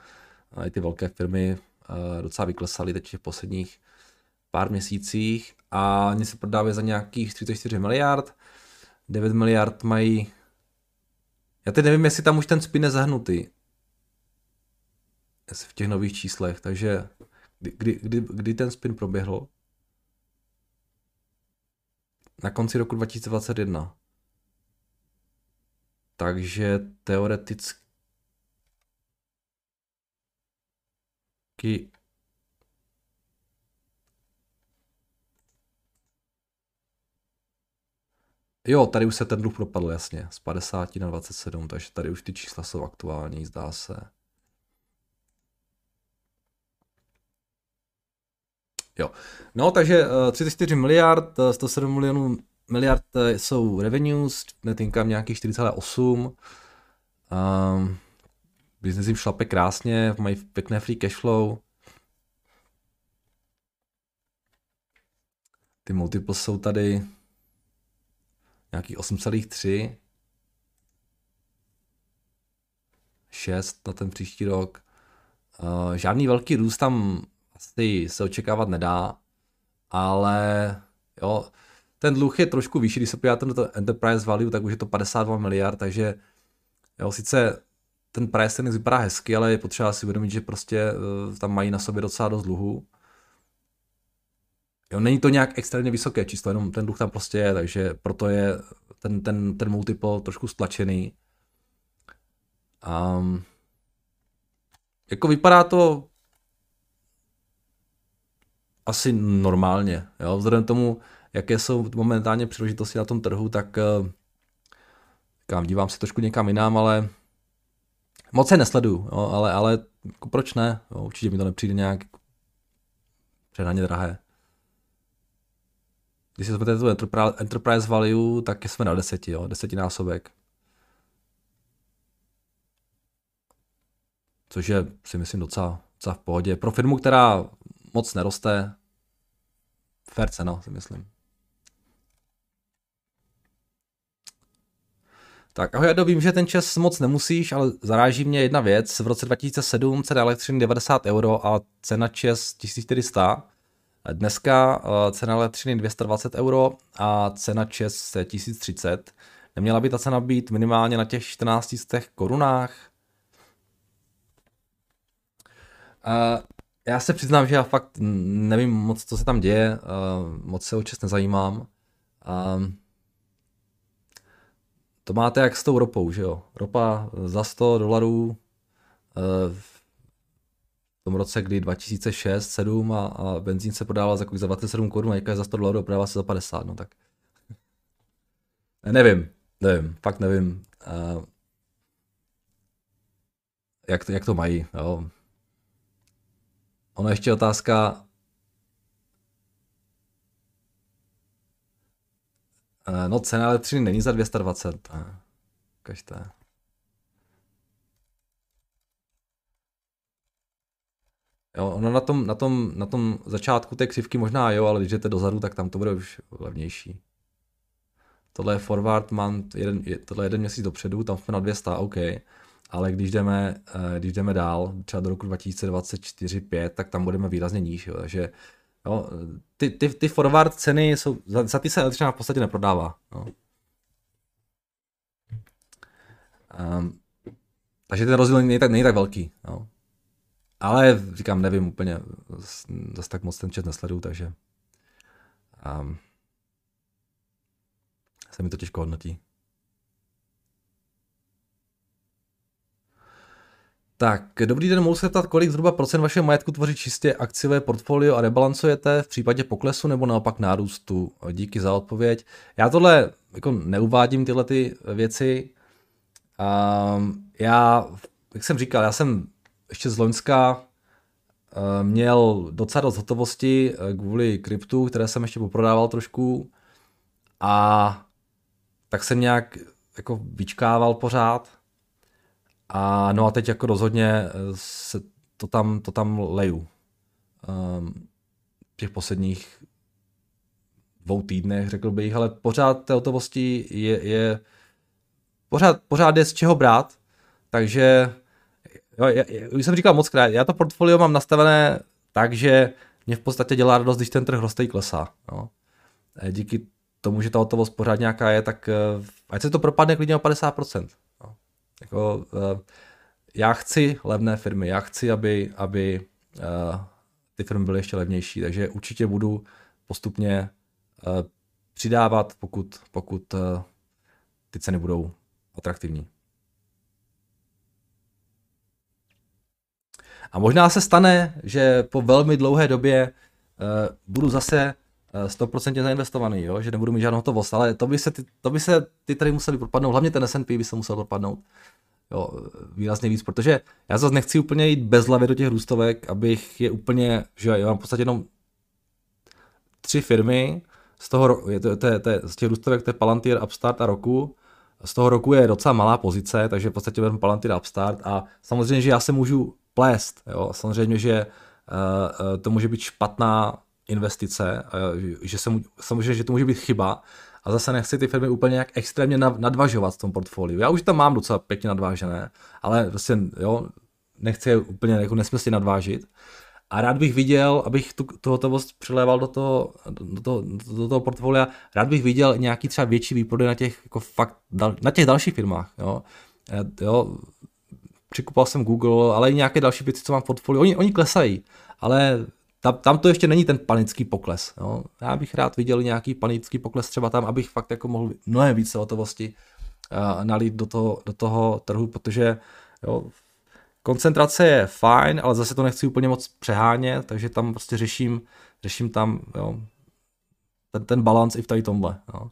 i ty velké firmy eh, docela vyklesaly teď v posledních pár měsících a oni se prodávají za nějakých 34 miliard, 9 miliard mají já teď nevím, jestli tam už ten spin je zahnutý. Jestli v těch nových číslech, takže kdy, kdy, kdy, kdy ten spin proběhl? Na konci roku 2021. Takže teoreticky taky Jo, tady už se ten dluh propadl, jasně, z 50 na 27, takže tady už ty čísla jsou aktuální, zdá se. Jo, no takže 34 eh, miliard, 107 eh, milionů miliard eh, jsou revenues, net nějakých 4,8. Um, Business jim šlape krásně, mají pěkné free cash flow. Ty multiples jsou tady nějaký 8,3. 6 na ten příští rok. Uh, žádný velký růst tam asi se očekávat nedá, ale jo, ten dluh je trošku vyšší, když se podíváte na to enterprise value, tak už je to 52 miliard, takže jo, sice ten price ten vypadá hezky, ale je potřeba si uvědomit, že prostě uh, tam mají na sobě docela dost dluhu. Jo, není to nějak extrémně vysoké číslo, jenom ten dluh tam prostě je, takže proto je ten, ten, ten multiple trošku stlačený. Um, jako vypadá to asi normálně, jo, vzhledem tomu, jaké jsou momentálně příležitosti na tom trhu, tak uh, kam, dívám se trošku někam jinam, ale moc se nesleduju, jo, ale, ale jako proč ne, jo, určitě mi to nepřijde nějak přehnaně drahé. Když se vezmete tu enterprise value, tak jsme na deseti, jo, desetinásobek. Což je si myslím docela, docela v pohodě. Pro firmu, která moc neroste, fair cena, si myslím. Tak ahoj, já vím, že ten čas moc nemusíš, ale zaráží mě jedna věc. V roce 2007 cena elektřiny 90 euro a cena čes 1400. Dneska eh, cena elektřiny 220 euro a cena ČES 1030. Neměla by ta cena být minimálně na těch 14 korunách? Uh, já se přiznám, že já fakt nevím moc, co se tam děje, uh, moc se o ČES nezajímám. Uh, to máte jak s tou ropou, že jo? Ropa za 100 dolarů uh, tom roce, kdy 2006, 7 a, a benzín se prodával za, za 27 korun a je za 100 dolarů prodává se za 50, no tak. nevím, nevím, fakt nevím. Uh, jak, to, jak to mají, jo. Ono ještě otázka, no cena elektřiny není za 220, uh, kažte. Jo, ono na tom, na, tom, na tom začátku té křivky možná jo, ale když jdete dozadu, tak tam to bude už levnější. Tohle je forward month, jeden, tohle je jeden měsíc dopředu, tam jsme na 200, OK. Ale když jdeme, eh, když jdeme dál, třeba do roku 2024-5, tak tam budeme výrazně níž. Jo. Takže jo, ty, ty, ty forward ceny jsou, za, za ty se elektřina v podstatě neprodává. Jo. Um, takže ten rozdíl není tak, není tak velký. Jo. Ale říkám, nevím úplně, zase tak moc ten čet nesleduju, takže um, se mi to těžko hodnotí. Tak, dobrý den, mohu se ptat, kolik zhruba procent vašeho majetku tvoří čistě akciové portfolio a rebalancujete v případě poklesu nebo naopak nárůstu? Díky za odpověď. Já tohle jako neuvádím tyhle ty věci. Um, já, jak jsem říkal, já jsem ještě z Loňska eh, měl docela dost hotovosti eh, kvůli kryptu, které jsem ještě poprodával trošku a tak jsem nějak jako vyčkával pořád a no a teď jako rozhodně eh, se to tam, to tam leju. Um, těch posledních dvou týdnech, řekl bych, ale pořád té hotovosti je, je pořád, pořád je z čeho brát, takže Jo, já, už jsem říkal moc krát, já to portfolio mám nastavené tak, že mě v podstatě dělá radost, když ten trh roste klesá. No. Díky tomu, že ta hotovost pořád nějaká je, tak eh, ať se to propadne klidně o 50%. Jako, eh, já chci levné firmy, já chci, aby, aby eh, ty firmy byly ještě levnější, takže určitě budu postupně přidávat, pokud, pokud ty ceny budou atraktivní. A možná se stane, že po velmi dlouhé době uh, budu zase 100% eh, zainvestovaný, jo? že nebudu mít žádnou hotovost, ale to by se ty, to by se ty tady museli propadnout, hlavně ten S&P by se musel propadnout jo, výrazně víc, protože já zase nechci úplně jít bez hlavy do těch růstovek, abych je úplně, že já mám v podstatě jenom tři firmy, z toho, je to, to, to, to, z těch růstovek to je Palantir, Upstart a Roku, z toho roku je docela malá pozice, takže v podstatě vezmu Palantir a Upstart a samozřejmě, že já se můžu plést. Jo? Samozřejmě, že uh, to může být špatná investice, že se, samozřejmě, že to může být chyba, a zase nechci ty firmy úplně jak extrémně nadvažovat v tom portfoliu. Já už tam mám docela pěkně nadvážené, ale prostě jo, nechci je úplně jako nesmyslně nadvážit. A rád bych viděl, abych tu, tu hotovost přiléval do toho, do, toho, do toho portfolia, rád bych viděl nějaký třeba větší výprodej na těch, jako fakt, na těch dalších firmách. Jo. Jo, přikupoval jsem Google, ale i nějaké další věci, co mám v portfoliu. Oni, oni klesají, ale tam, tam to ještě není ten panický pokles. Jo. Já bych rád viděl nějaký panický pokles třeba tam, abych fakt jako mohl mnohem více hotovosti uh, nalít do toho, do toho trhu, protože jo, koncentrace je fajn, ale zase to nechci úplně moc přehánět, takže tam prostě řeším, řeším tam jo, ten, ten balans i v tady tomhle. Jo.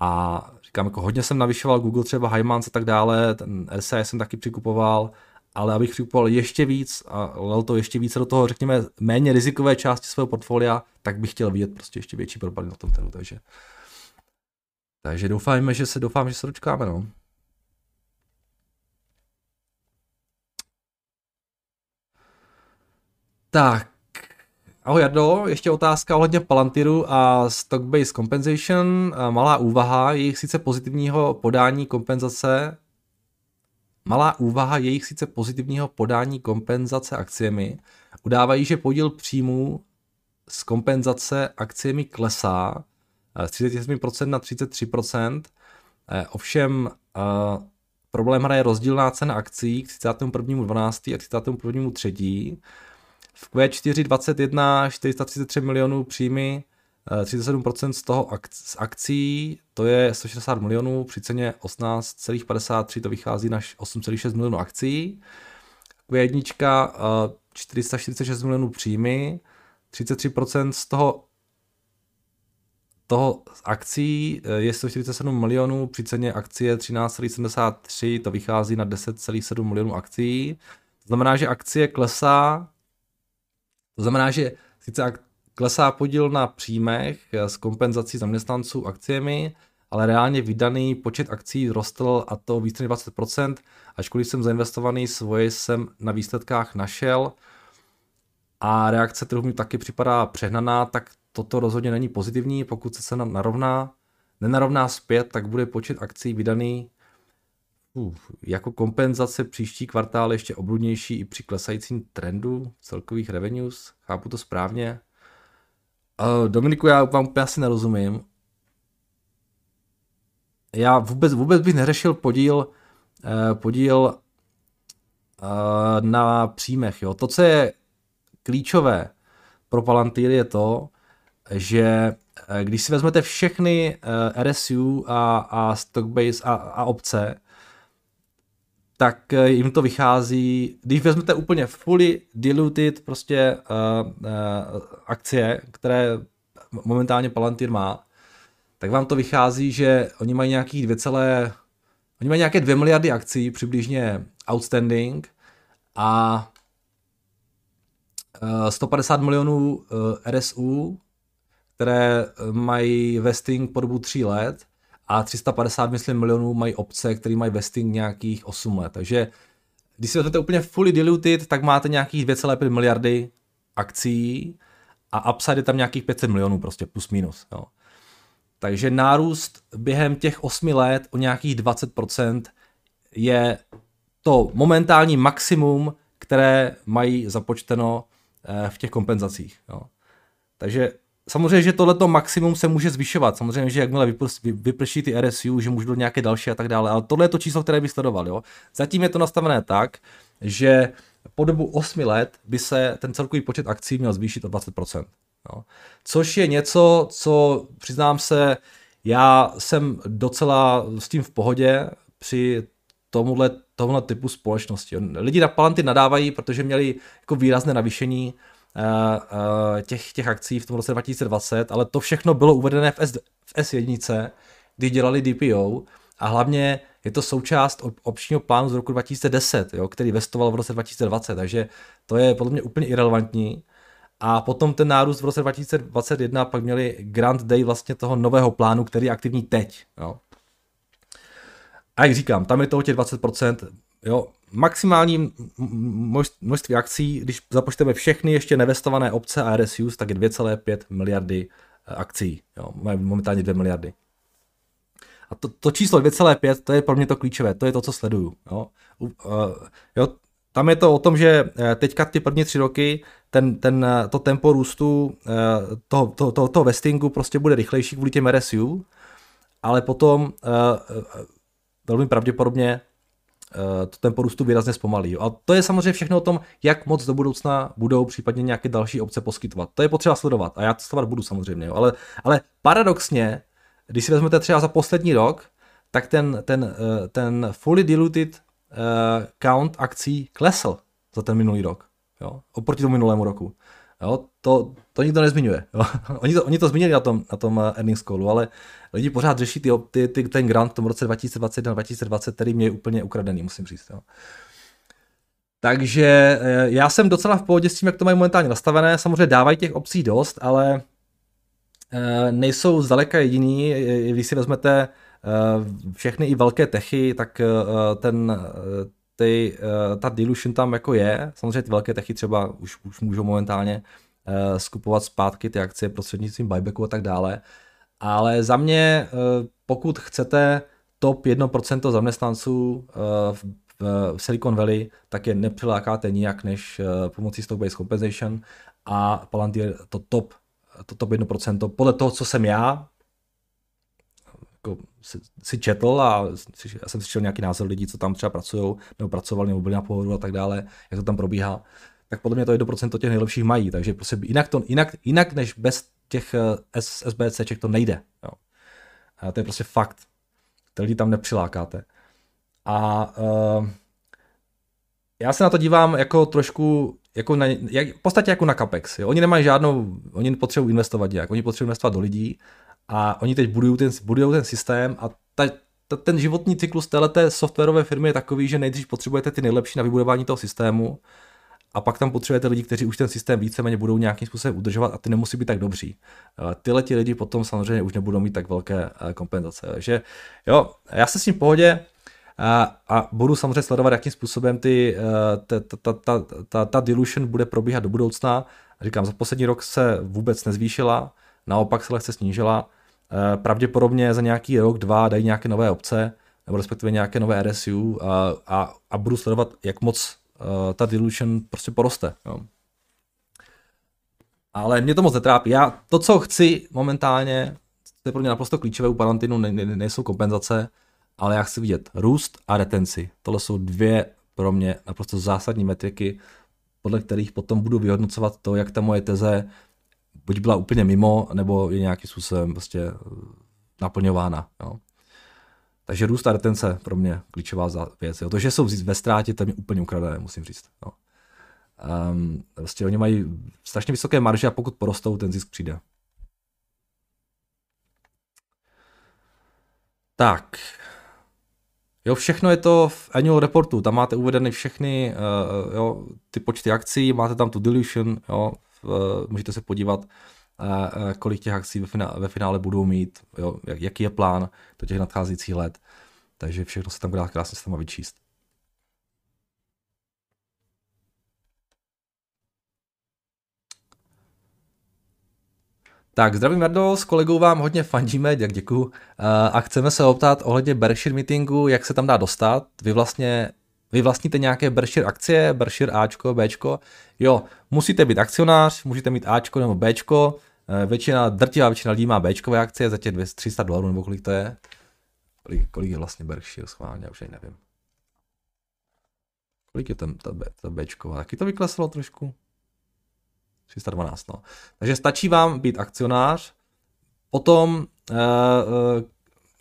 A říkám, jako hodně jsem navyšoval Google třeba Hymans a tak dále, ten RSI jsem taky přikupoval, ale abych přikupoval ještě víc a lel to ještě více do toho, řekněme, méně rizikové části svého portfolia, tak bych chtěl vidět prostě ještě větší propady na tom trhu, takže takže doufáme, že se doufám, že se dočkáme, no. Tak, ahoj Jardo, ještě otázka ohledně Palantiru a Stock-Based Compensation. Malá úvaha, jejich sice pozitivního podání kompenzace Malá úvaha jejich sice pozitivního podání kompenzace akciemi udávají, že podíl příjmů z kompenzace akciemi klesá z 37% na 33%. Eh, ovšem eh, problém hraje rozdílná cena akcí k 31.12. a 31.3. V Q4 21 433 milionů příjmy 37% z toho ak- z akcí, to je 160 milionů, při ceně 18,53 to vychází na 8,6 milionů akcí. Q1 446 milionů příjmy, 33% z toho toho z akcí eh, je 147 milionů, při ceně akcie 13,73, to vychází na 10,7 milionů akcí. To znamená, že akcie klesá, to znamená, že sice ak- klesá podíl na příjmech s kompenzací zaměstnanců akciemi, ale reálně vydaný počet akcí rostl a to více než 20%, ačkoliv jsem zainvestovaný svoje jsem na výsledkách našel a reakce trhu mi taky připadá přehnaná, tak toto rozhodně není pozitivní, pokud se cena narovná, nenarovná zpět, tak bude počet akcí vydaný uh, jako kompenzace příští kvartál ještě obludnější i při klesajícím trendu celkových revenues. Chápu to správně? Uh, Dominiku, já vám úplně asi nerozumím. Já vůbec, vůbec bych neřešil podíl, uh, podíl uh, na příjmech. Jo. To, co je klíčové pro Palantir je to, že když si vezmete všechny RSU a, a Stockbase a, a obce, tak eh, jim to vychází, když vezmete úplně fully diluted prostě uh, uh, akcie, které momentálně Palantir má, tak vám to vychází, že oni mají nějakých 2, oni mají nějaké 2 miliardy akcí přibližně outstanding a uh, 150 milionů RSU, které mají vesting po dobu 3 let a 350, myslím, milionů mají obce, které mají vesting nějakých 8 let. Takže když si vezmete úplně fully diluted, tak máte nějakých 2,5 miliardy akcí a upside je tam nějakých 500 milionů prostě plus minus. Jo. Takže nárůst během těch 8 let o nějakých 20% je to momentální maximum, které mají započteno eh, v těch kompenzacích. Jo. Takže Samozřejmě, že tohleto maximum se může zvyšovat. Samozřejmě, že jakmile vyprší ty RSU, že můžou do nějaké další a tak dále. Ale tohle je to číslo, které bych sledoval. Jo? Zatím je to nastavené tak, že po dobu 8 let by se ten celkový počet akcí měl zvýšit o 20%. Jo? Což je něco, co přiznám se, já jsem docela s tím v pohodě při tomuhle, tomuhle typu společnosti. Lidi na Palanty nadávají, protože měli jako výrazné navýšení těch, těch akcí v tom roce 2020, ale to všechno bylo uvedené v, S, v S1, kdy dělali DPO a hlavně je to součást opčního plánu z roku 2010, jo, který vestoval v roce 2020, takže to je podle mě úplně irrelevantní. A potom ten nárůst v roce 2021 pak měli Grand Day vlastně toho nového plánu, který je aktivní teď. Jo. A jak říkám, tam je to o těch 20%, jo, maximální množství akcí, když započteme všechny ještě nevestované obce a RSUs, tak je 2,5 miliardy eh, akcí. Jo, momentálně 2 miliardy. A to, to číslo 2,5, to je pro mě to klíčové, to je to, co sleduju. Jo. Uh, jo, tam je to o tom, že eh, teďka ty první tři roky ten, ten, to tempo růstu toho, to, to, to vestingu prostě bude rychlejší kvůli těm RSU, ale potom velmi pravděpodobně to tempo růstu výrazně zpomalí. A to je samozřejmě všechno o tom, jak moc do budoucna budou případně nějaké další obce poskytovat. To je potřeba sledovat a já to sledovat budu samozřejmě. Jo. Ale, ale paradoxně, když si vezmete třeba za poslední rok, tak ten, ten, ten fully diluted count akcí klesl za ten minulý rok. Jo, oproti tomu minulému roku. Jo, to, to nikdo nezmiňuje. Jo. oni, to, oni to zmínili na tom, na tom earnings callu, ale lidi pořád řeší ty, ty, ty, ten grant v tom roce 2021-2020, který mě je úplně ukradený, musím říct. Jo. Takže eh, já jsem docela v pohodě s tím, jak to mají momentálně nastavené. Samozřejmě dávají těch obcí dost, ale eh, nejsou zdaleka jediný. Když si vezmete eh, všechny i velké techy, tak ten, ty, ta dilution tam jako je. Samozřejmě ty velké techy třeba už, už můžou momentálně skupovat zpátky ty akcie prostřednictvím buybacku a tak dále. Ale za mě, eh, pokud chcete top 1% zaměstnanců eh, v Silicon Valley, tak je nepřilákáte nijak než pomocí stock-based compensation a Palantir to top, to top 1%. Podle toho, co jsem já, jako si, si četl a já jsem slyšel nějaký názor lidí, co tam třeba pracují, nebo pracovali, nebo byli na pohodu a tak dále, jak to tam probíhá, tak podle mě to 1% těch nejlepších mají, takže prostě jinak, to, jinak, jinak než bez těch eh, SBCček to nejde. Jo. A to je prostě fakt. Ty lidi tam nepřilákáte. A uh, já se na to dívám jako trošku, jako na, jak, v podstatě jako na CAPEX. Jo. Oni nemají žádnou, oni nepotřebují investovat nějak, oni potřebují investovat do lidí a oni teď budují ten, budují ten systém a ta, ta, ten životní cyklus této softwarové firmy je takový, že nejdřív potřebujete ty nejlepší na vybudování toho systému, a pak tam potřebujete lidi, kteří už ten systém víceméně budou nějakým způsobem udržovat a ty nemusí být tak dobří. Eh, tyhle ti lidi potom samozřejmě už nebudou mít tak velké eh, kompenzace. Takže jo, já se s tím pohodě a, a budu samozřejmě sledovat, jakým způsobem ty, eh, ta, ta, ta, ta, ta dilution bude probíhat do budoucna. Říkám, za poslední rok se vůbec nezvýšila, naopak se lehce snížila. Pravděpodobně za nějaký rok, dva dají nějaké nové obce, nebo respektive nějaké nové RSU a, a, a budu sledovat, jak moc ta dilution prostě poroste. Jo. Ale mě to moc netrápí. Já to, co chci momentálně, to je pro mě naprosto klíčové u Palantinu, ne, ne, nejsou kompenzace, ale já chci vidět růst a retenci. Tohle jsou dvě pro mě naprosto zásadní metriky, podle kterých potom budu vyhodnocovat to, jak ta moje teze buď byla úplně mimo, nebo je nějakým způsobem prostě naplňována. Jo. Takže růst a retence pro mě klíčová věc. Jo. To, že jsou ve ztrátě, to mě úplně ukradené, musím říct. Jo. Um, vlastně oni mají strašně vysoké marže a pokud porostou, ten zisk přijde. Tak. Jo, všechno je to v annual reportu, tam máte uvedeny všechny uh, jo, ty počty akcí, máte tam tu dilution, jo, uh, můžete se podívat, kolik těch akcí ve finále, ve finále budou mít, jo, jak, jaký je plán do těch nadcházejících let. Takže všechno se tam dá krásně s tam vyčíst. Tak, zdravím Jardo, s kolegou vám hodně fandíme, jak děkuju. A chceme se optat ohledně Berkshire meetingu, jak se tam dá dostat. Vy vlastně vy vlastníte nějaké Berkshire akcie, Berkshire Ačko, Bčko. Jo, musíte být akcionář, můžete mít Ačko nebo Bčko. Eh, většina, drtivá většina lidí má Bčkové akcie za těch 300 dolarů, nebo kolik to je. Kolik, kolik je vlastně Berkshire schválně, já už ani nevím. Kolik je ten, ta, B, ta Bčková? Taky to vykleslo trošku? 312, no. Takže stačí vám být akcionář, potom uh, uh,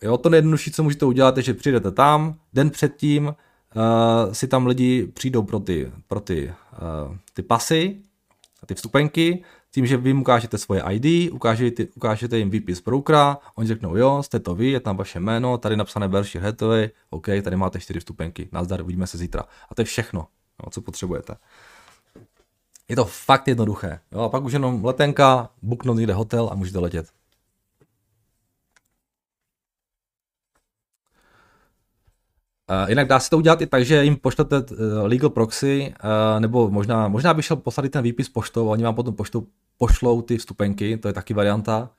jo, to nejjednodušší, co můžete udělat, je, že přijdete tam, den předtím uh, si tam lidi přijdou pro ty, pro ty, uh, ty pasy, ty vstupenky, tím, že vy jim ukážete svoje ID, ukážete, ukážete jim výpis brokera, oni řeknou, jo, jste to vy, je tam vaše jméno, tady napsané Berkshire Hathaway, OK, tady máte čtyři vstupenky, nazdar, uvidíme se zítra. A to je všechno, jo, co potřebujete. Je to fakt jednoduché. Jo, a pak už jenom letenka, booknout někde hotel a můžete letět. Uh, jinak dá se to udělat i tak, že jim pošlete uh, legal proxy, uh, nebo možná, možná by šel poslat ten výpis poštou a oni vám potom poštou pošlou ty vstupenky, to je taky varianta.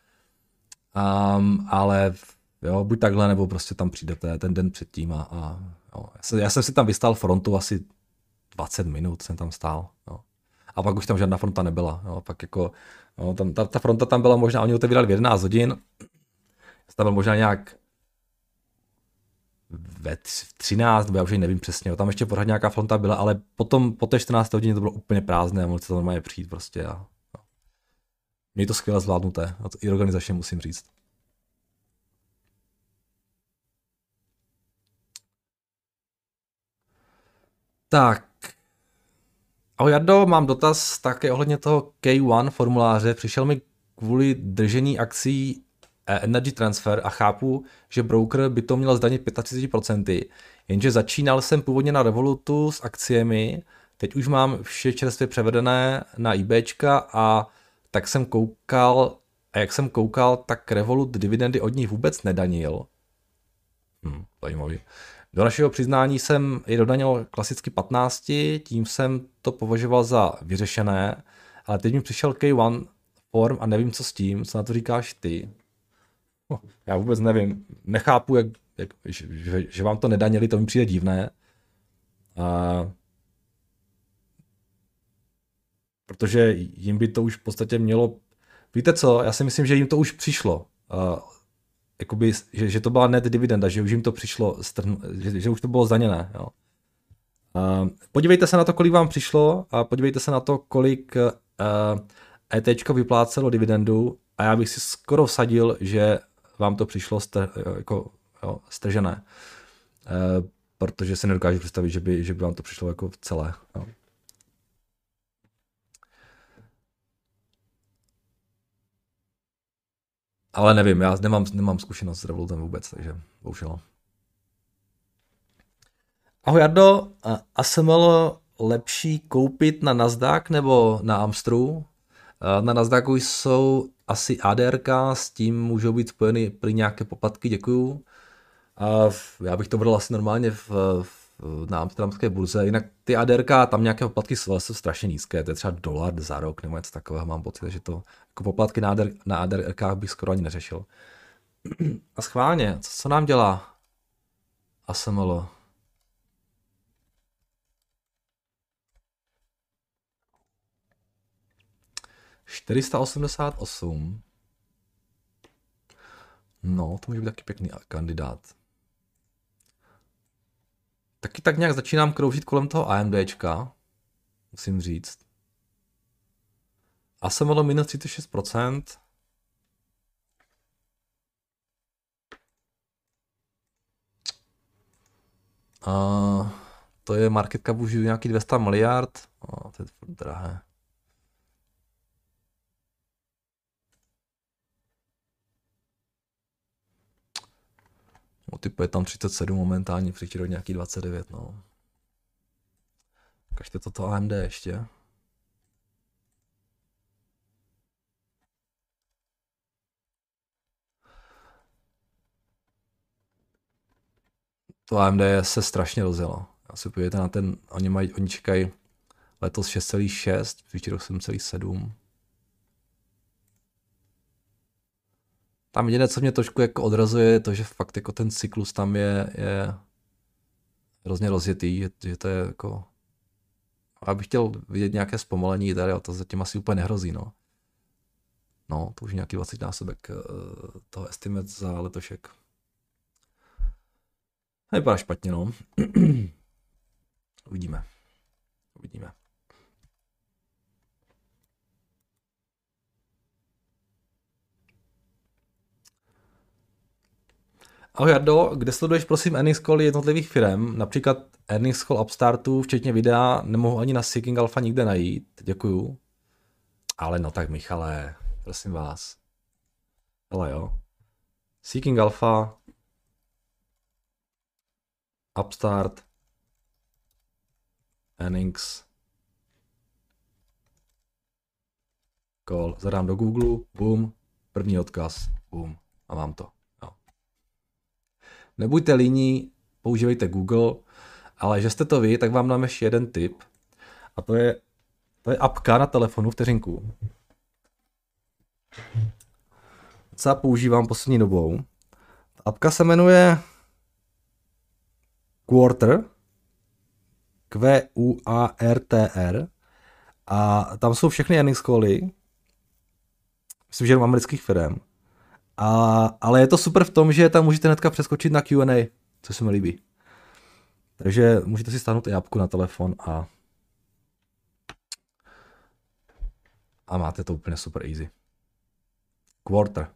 Um, ale jo, buď takhle, nebo prostě tam přijdete ten den předtím a, a jo. Já, jsem, já jsem si tam vystál frontu asi 20 minut jsem tam stál. Jo. A pak už tam žádná fronta nebyla. Jo. Pak jako, jo, tam, ta, ta, fronta tam byla možná, oni otevírali v 11 hodin, tam byl možná nějak ve 13, nebo já už nevím přesně, tam ještě pořád nějaká fronta byla, ale potom po té 14. hodině to bylo úplně prázdné a mohli se to normálně přijít prostě a no. Měli to skvěle zvládnuté, a to i organizačně musím říct. Tak. Ahoj Jardo, mám dotaz také ohledně toho K1 formuláře. Přišel mi kvůli držení akcí Energy Transfer a chápu, že broker by to měl zdanit 35%, jenže začínal jsem původně na Revolutu s akciemi, teď už mám vše čerstvě převedené na eBayčka a tak jsem koukal, a jak jsem koukal, tak Revolut dividendy od nich vůbec nedanil. Hm, zajímavý. Do našeho přiznání jsem je dodanil klasicky 15, tím jsem to považoval za vyřešené, ale teď mi přišel K1 form a nevím, co s tím, co na to říkáš ty. Já vůbec nevím, nechápu, jak, jak, že, že vám to nedanili, to mi přijde divné. A, protože jim by to už v podstatě mělo, víte co, já si myslím, že jim to už přišlo jakoby, že, že to byla net dividenda, že už jim to přišlo, strn, že, že už to bylo zdaněné. Jo. Uh, podívejte se na to, kolik vám přišlo a podívejte se na to, kolik uh, ET vyplácelo dividendu a já bych si skoro vsadil, že vám to přišlo str, jako, jo, stržené. Uh, protože si nedokážu představit, že by, že by vám to přišlo jako celé. Jo. Ale nevím, já nemám, nemám zkušenost s Revolutem vůbec, takže bohužel. Ahoj Jardo, ASML lepší koupit na Nasdaq nebo na Amstru? Na Nasdaqu jsou asi ADRK, s tím můžou být spojeny prý nějaké poplatky, děkuju. Já bych to bral asi normálně v, v na amsterdamské burze. Jinak ty ADRK, tam nějaké poplatky jsou, jsou strašně nízké, to je třeba dolar za rok nebo něco takového, mám pocit, že to jako poplatky na, ADR, na ADRK bych skoro ani neřešil. A schválně, co, co nám dělá ASML? Čtyřista osmdesát osm. No, to může být taky pěkný kandidát taky tak nějak začínám kroužit kolem toho AMDčka, musím říct. A jsem minus 36%. A to je market cap už nějaký 200 miliard. O, to je drahé. No, typu je tam 37 momentálně, příští rok nějaký 29, no. Kažte toto AMD ještě. To AMD se strašně rozjelo. Já si podívejte na ten, oni, mají, oni čekají letos 6,6, příští rok 7,7. Tam jediné, co mě trošku jako odrazuje, je to, že fakt jako ten cyklus tam je, je hrozně rozjetý, že, to je jako... Já bych chtěl vidět nějaké zpomalení tady, ale to zatím asi úplně nehrozí, no. No, to už je nějaký 20 násobek uh, toho estimate za letošek. Nevypadá špatně, no. Uvidíme. Uvidíme. Ahoj Jardo, kde sleduješ prosím earnings call jednotlivých firm, například earnings call Upstartu, včetně videa, nemohu ani na Seeking Alpha nikde najít, děkuju. Ale no tak Michale, prosím vás. Ale jo. Seeking Alpha, Upstart, earnings, call, zadám do Google, boom, první odkaz, boom, a mám to. Nebuďte líní, používejte Google, ale že jste to vy, tak vám dám ještě jeden tip. A to je, to je apka na telefonu, vteřinku. Co používám poslední dobou. Apka se jmenuje Quarter, Q-U-A-R-T-R a tam jsou všechny earnings cally, myslím, že jenom amerických firm. A, ale je to super v tom, že tam můžete hnedka přeskočit na Q&A, co se mi líbí. Takže můžete si stáhnout i apku na telefon a a máte to úplně super easy. Quarter.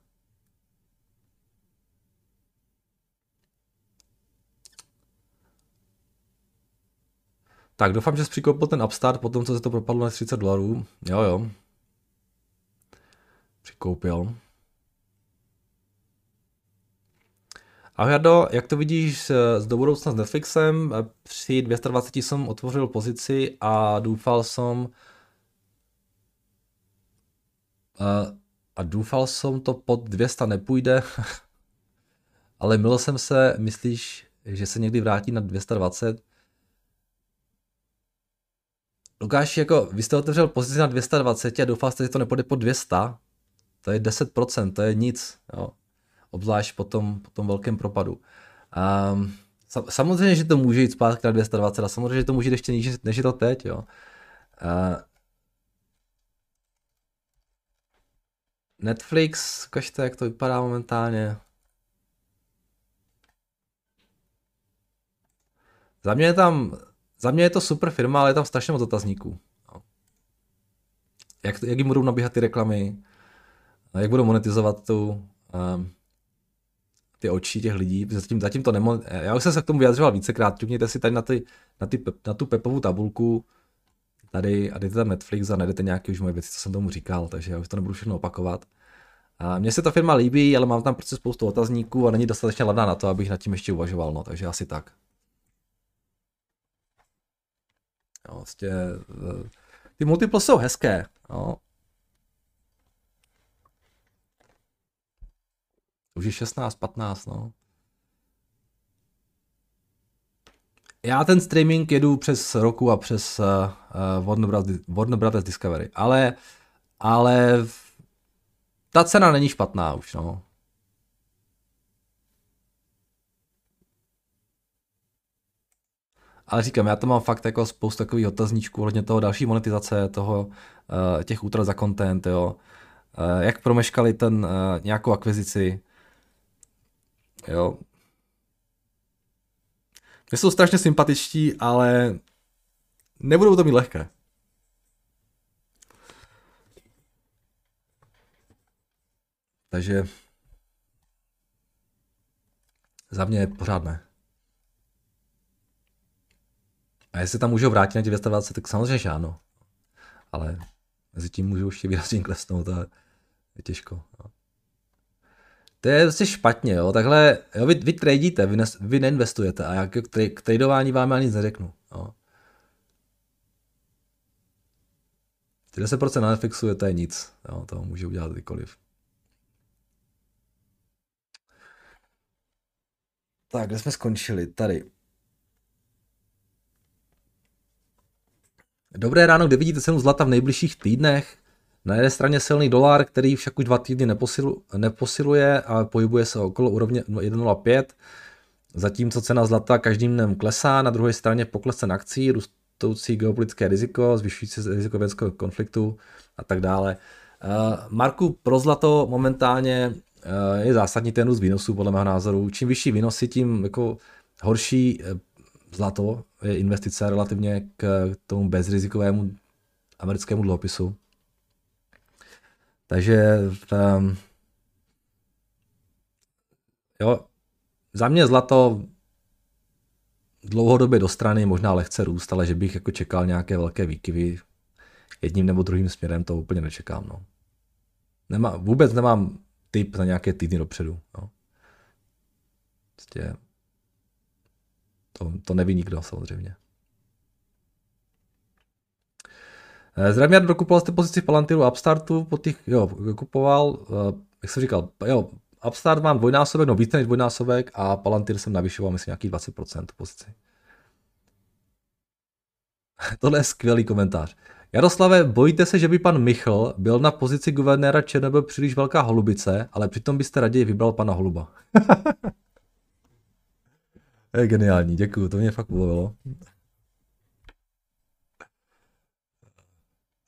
Tak doufám, že jsi přikoupil ten Upstart po tom, co se to propadlo na 30 dolarů. Jo, jo. Přikoupil. A Jardo, jak to vidíš z do budoucna s Netflixem? Při 220 jsem otvořil pozici a doufal jsem, a doufal jsem to pod 200 nepůjde, ale mil jsem se, myslíš, že se někdy vrátí na 220? Lukáš, jako vy jste otevřel pozici na 220 a doufal jste, že to nepůjde pod 200. To je 10%, to je nic. Jo. Obzvlášť po tom, po tom velkém propadu. Um, samozřejmě, že to může jít zpátky na 220 a samozřejmě, že to může jít ještě níž, než je to teď. Jo. Uh, Netflix, ukažte, jak to vypadá momentálně. Za mě je tam, za mě je to super firma, ale je tam strašně moc otazníků. Jak, jak jim budou nabíhat ty reklamy, jak budou monetizovat tu, um, ty oči těch lidí, zatím, zatím to nemo... Já už jsem se k tomu vyjadřoval vícekrát, ťukněte si tady na, ty, na, ty, na tu pepovou tabulku, tady a dejte tam Netflix a najdete nějaké už moje věci, co jsem tomu říkal, takže já už to nebudu všechno opakovat. A mně se ta firma líbí, ale mám tam prostě spoustu otazníků a není dostatečně levná na to, abych nad tím ještě uvažoval, no, takže asi tak. Jo, vlastně, ty multiples jsou hezké, jo. Už je 16, 15, no. Já ten streaming jedu přes roku a přes uh, Warner, Brothers, Warner Brothers Discovery, ale, ale ta cena není špatná už, no. Ale říkám, já to mám fakt jako spoustu takových otazníčků ohledně toho další monetizace, toho, uh, těch útrat za content, jo. Jak promeškali ten nějakou akvizici, jo. Mě jsou strašně sympatičtí, ale nebudou to mít lehké. Takže za mě pořád ne. A jestli tam můžou vrátit na těch 220, tak samozřejmě že ano. Ale mezi tím můžou ještě výrazně klesnout a je těžko. No. To je prostě špatně, jo. Takhle, jo, vy, vy tradíte, vy, ne, vy neinvestujete a já k, k tradování vám ani nic neřeknu. Jo. 10% na Netflixu to je nic, jo, to může udělat kdykoliv. Tak, kde jsme skončili? Tady. Dobré ráno, kde vidíte cenu zlata v nejbližších týdnech? Na jedné straně silný dolar, který však už dva týdny neposilu, neposiluje a pohybuje se okolo úrovně 1,05, zatímco cena zlata každým dnem klesá, na druhé straně pokles cen akcí, rostoucí geopolitické riziko, zvyšující se riziko vojenského konfliktu a tak dále. Uh, Marku, pro zlato momentálně Eh, je zásadní ten růst výnosů, podle mého názoru. Čím vyšší výnosy, tím jako horší eh, zlato je investice relativně k tomu bezrizikovému americkému dluhopisu. Takže um, jo, za mě zlato dlouhodobě do strany možná lehce růst, ale že bych jako čekal nějaké velké výkyvy jedním nebo druhým směrem, to úplně nečekám. No. Nemá, vůbec nemám typ na nějaké týdny dopředu. No. Prostě to, to neví nikdo samozřejmě. Eh, já dokupoval jste pozici v Palantiru Upstartu, po těch, jo, kupoval, eh, jak jsem říkal, jo, Upstart mám dvojnásobek, no více než dvojnásobek a Palantir jsem navyšoval, myslím, nějaký 20% pozici. Tohle je skvělý komentář. Jaroslave, bojíte se, že by pan Michl byl na pozici guvernéra ČNB příliš velká holubice, ale přitom byste raději vybral pana Holuba. je geniální, děkuju, to mě fakt pobavilo.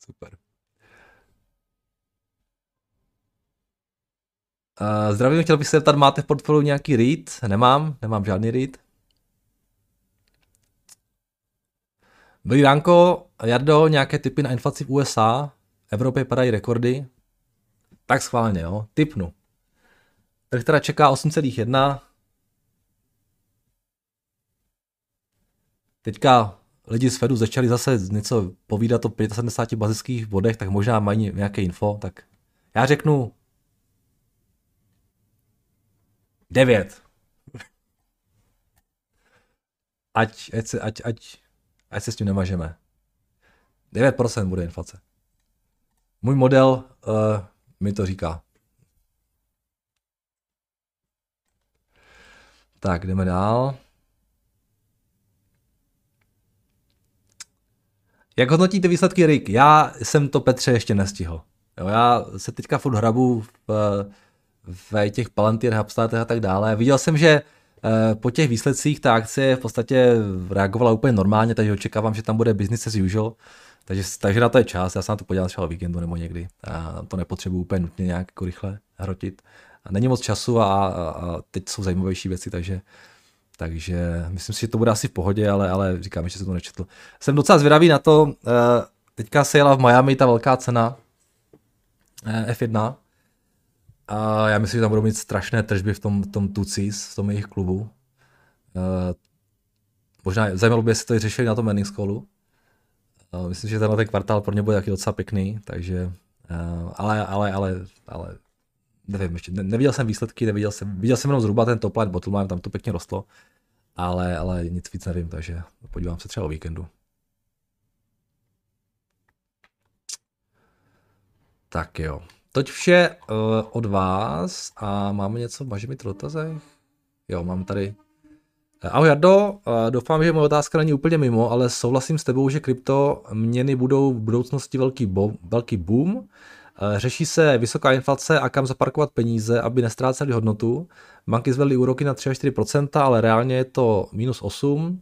Super. Uh, zdravím, chtěl bych se zeptat, máte v portfoliu nějaký read? Nemám, nemám žádný read. Dobrý ránko, Jardo, nějaké typy na inflaci v USA? V Evropě padají rekordy. Tak schválně, jo, typnu. Trh teda čeká 8,1. Teďka lidi z Fedu začali zase něco povídat o 75 bazických bodech, tak možná mají nějaké info, tak já řeknu 9. Ať, ať, se, ať, ať, ať se s tím nemažeme. 9% bude inflace. Můj model uh, mi to říká. Tak, jdeme dál. Jak hodnotíte výsledky Rick? Já jsem to Petře ještě nestihl. Jo, já se teďka furt hrabu v, v těch Palantir, Hubstatech a tak dále. Viděl jsem, že eh, po těch výsledcích ta akcie v podstatě reagovala úplně normálně, takže očekávám, že tam bude business as usual. Takže, takže na to je čas, já se na to podívám třeba víkendu nebo někdy. A to nepotřebuji úplně nutně nějak jako rychle hrotit. A není moc času a, a, a teď jsou zajímavější věci, takže takže myslím si, že to bude asi v pohodě, ale, ale říkám, že jsem to nečetl. Jsem docela zvědavý na to, eh, teďka se jela v Miami ta velká cena eh, F1 a já myslím, že tam budou mít strašné tržby v tom, tom Tucis, v tom jejich klubu. Eh, možná zajímalo by, jestli to řešili na tom earnings callu. Myslím, že tenhle ten kvartál pro ně bude taky docela pěkný, takže ale, ale, ale, ale nevím, ještě neviděl jsem výsledky, neviděl jsem, viděl jsem jenom zhruba ten top line, bottom line, tam to pěkně rostlo, ale, ale nic víc nevím, takže podívám se třeba o víkendu. Tak jo. Toť vše uh, od vás a máme něco, máš mi dotazech? Jo, mám tady. Eh, ahoj Jardo, uh, doufám, že moje otázka není úplně mimo, ale souhlasím s tebou, že krypto měny budou v budoucnosti velký, bo- velký boom Eh, řeší se vysoká inflace a kam zaparkovat peníze, aby nestráceli hodnotu. Banky zvedly úroky na 3 až 4%, ale reálně je to minus 8.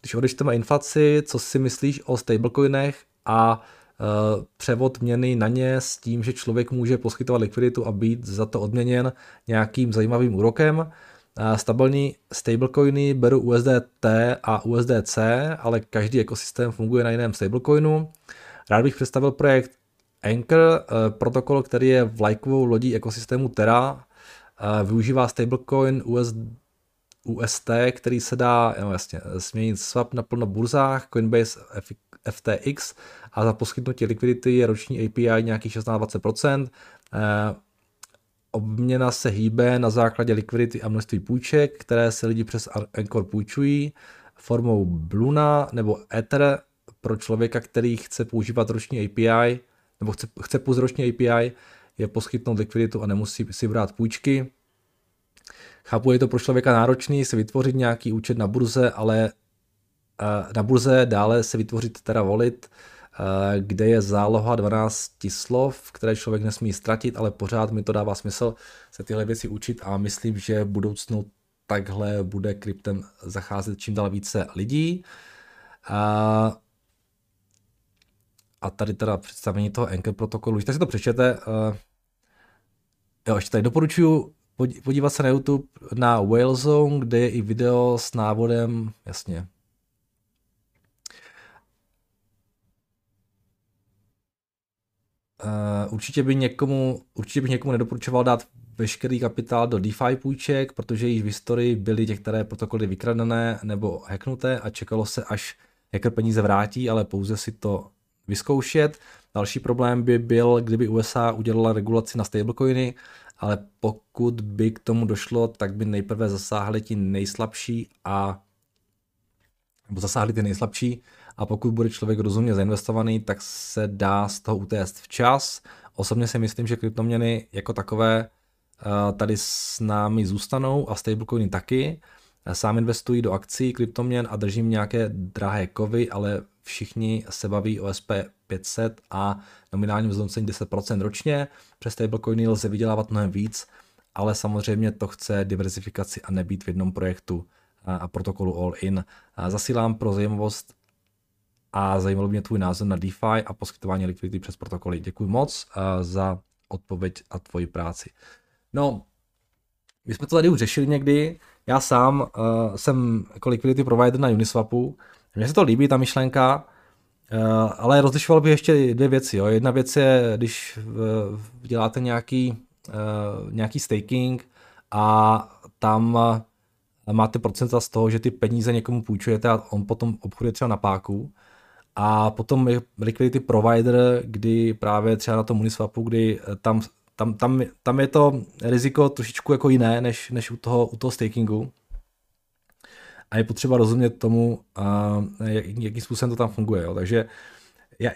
Když odečteme inflaci, co si myslíš o stablecoinech a uh, převod měny na ně s tím, že člověk může poskytovat likviditu a být za to odměněn nějakým zajímavým úrokem. Uh, stabilní stablecoiny beru USDT a USDC, ale každý ekosystém funguje na jiném stablecoinu. Rád bych představil projekt Anchor, eh, protokol, který je vlajkovou lodí ekosystému Terra, eh, využívá stablecoin US, UST, který se dá no jasně, směnit swap na plno burzách, Coinbase FTX a za poskytnutí likvidity je roční API nějakých 16-20%. Eh, obměna se hýbe na základě likvidity a množství půjček, které se lidi přes Anchor půjčují formou Bluna nebo Ether pro člověka, který chce používat roční API nebo chce, chce ročně API, je poskytnout likviditu a nemusí si brát půjčky. Chápu, je to pro člověka náročný se vytvořit nějaký účet na burze, ale eh, na burze dále se vytvořit teda volit, eh, kde je záloha 12 slov, které člověk nesmí ztratit, ale pořád mi to dává smysl se tyhle věci učit a myslím, že v budoucnu takhle bude kryptem zacházet čím dál více lidí. A a tady teda představení toho Anchor protokolu, když tak si to přečtěte, uh, jo, ještě tady doporučuji podívat se na YouTube na Whalezone, kde je i video s návodem, jasně, Uh, určitě, by někomu, určitě bych někomu nedoporučoval dát veškerý kapitál do DeFi půjček, protože již v historii byly některé protokoly vykradené nebo hacknuté a čekalo se, až hacker peníze vrátí, ale pouze si to vyzkoušet. Další problém by byl, kdyby USA udělala regulaci na stablecoiny, ale pokud by k tomu došlo, tak by nejprve zasáhli ti nejslabší a nebo zasáhli ty nejslabší a pokud bude člověk rozumně zainvestovaný, tak se dá z toho utéct včas. Osobně si myslím, že kryptoměny jako takové eh, tady s námi zůstanou a stablecoiny taky. Sám investuji do akcí kryptoměn a držím nějaké drahé kovy, ale všichni se baví o SP 500 a nominálním zhodnocení 10% ročně. Přes stablecoiny lze vydělávat mnohem víc, ale samozřejmě to chce diversifikaci a nebýt v jednom projektu a protokolu all-in. Zasílám pro zajímavost a zajímalo mě tvůj názor na DeFi a poskytování likvidity přes protokoly. Děkuji moc za odpověď a tvoji práci. No, my jsme to tady už řešili někdy. Já sám uh, jsem jako liquidity provider na Uniswapu mně se to líbí, ta myšlenka. ale rozlišoval bych ještě dvě věci. Jo. Jedna věc je, když děláte nějaký, nějaký staking a tam máte procenta z toho, že ty peníze někomu půjčujete a on potom obchoduje třeba na páku. A potom je liquidity provider, kdy právě třeba na tom Uniswapu, kdy tam, tam, tam, tam je to riziko trošičku jako jiné, než, než u, toho, u toho stakingu a je potřeba rozumět tomu, jak, jakým způsobem to tam funguje. Jo. Takže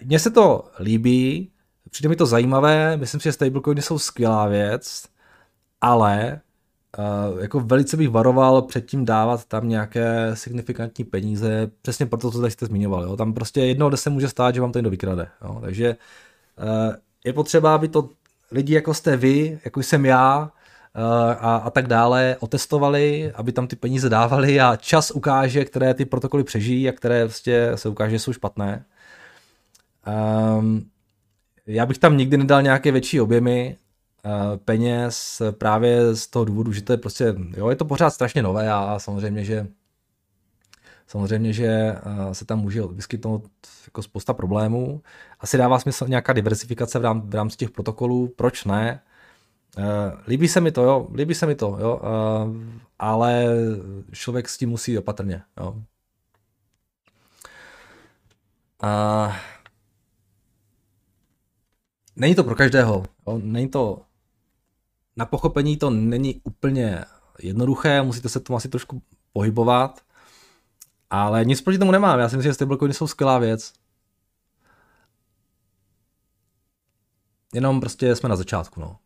mně se to líbí, přijde mi to zajímavé, myslím si, že stablecoiny jsou skvělá věc, ale Uh, jako velice bych varoval před tím dávat tam nějaké signifikantní peníze, přesně proto, co tady jste zmiňoval. Jo. Tam prostě jednoho dne se může stát, že vám to někdo vykrade. Jo. Takže uh, je potřeba, aby to lidi jako jste vy, jako jsem já, Eh, a, a tak dále otestovali, aby tam ty peníze dávali a čas ukáže, které ty protokoly přežijí a které vlastně se ukáže, že jsou špatné. Um, já bych tam nikdy nedal nějaké větší objemy uh, peněz právě z toho důvodu, že to je prostě, jo, je to pořád strašně nové a samozřejmě, že samozřejmě, že uh, se tam může vyskytnout jako spousta problémů. Asi dává smysl nějaká diversifikace v, rám, v rámci těch protokolů, proč ne? Uh, líbí se mi to, jo, líbí se mi to, jo, uh, ale člověk s tím musí opatrně, jo. Uh, není to pro každého, jo, není to, na pochopení to není úplně jednoduché, musíte se tomu asi trošku pohybovat, ale nic proti tomu nemám, já si myslím, že stablecoiny jsou skvělá věc. Jenom prostě jsme na začátku, no.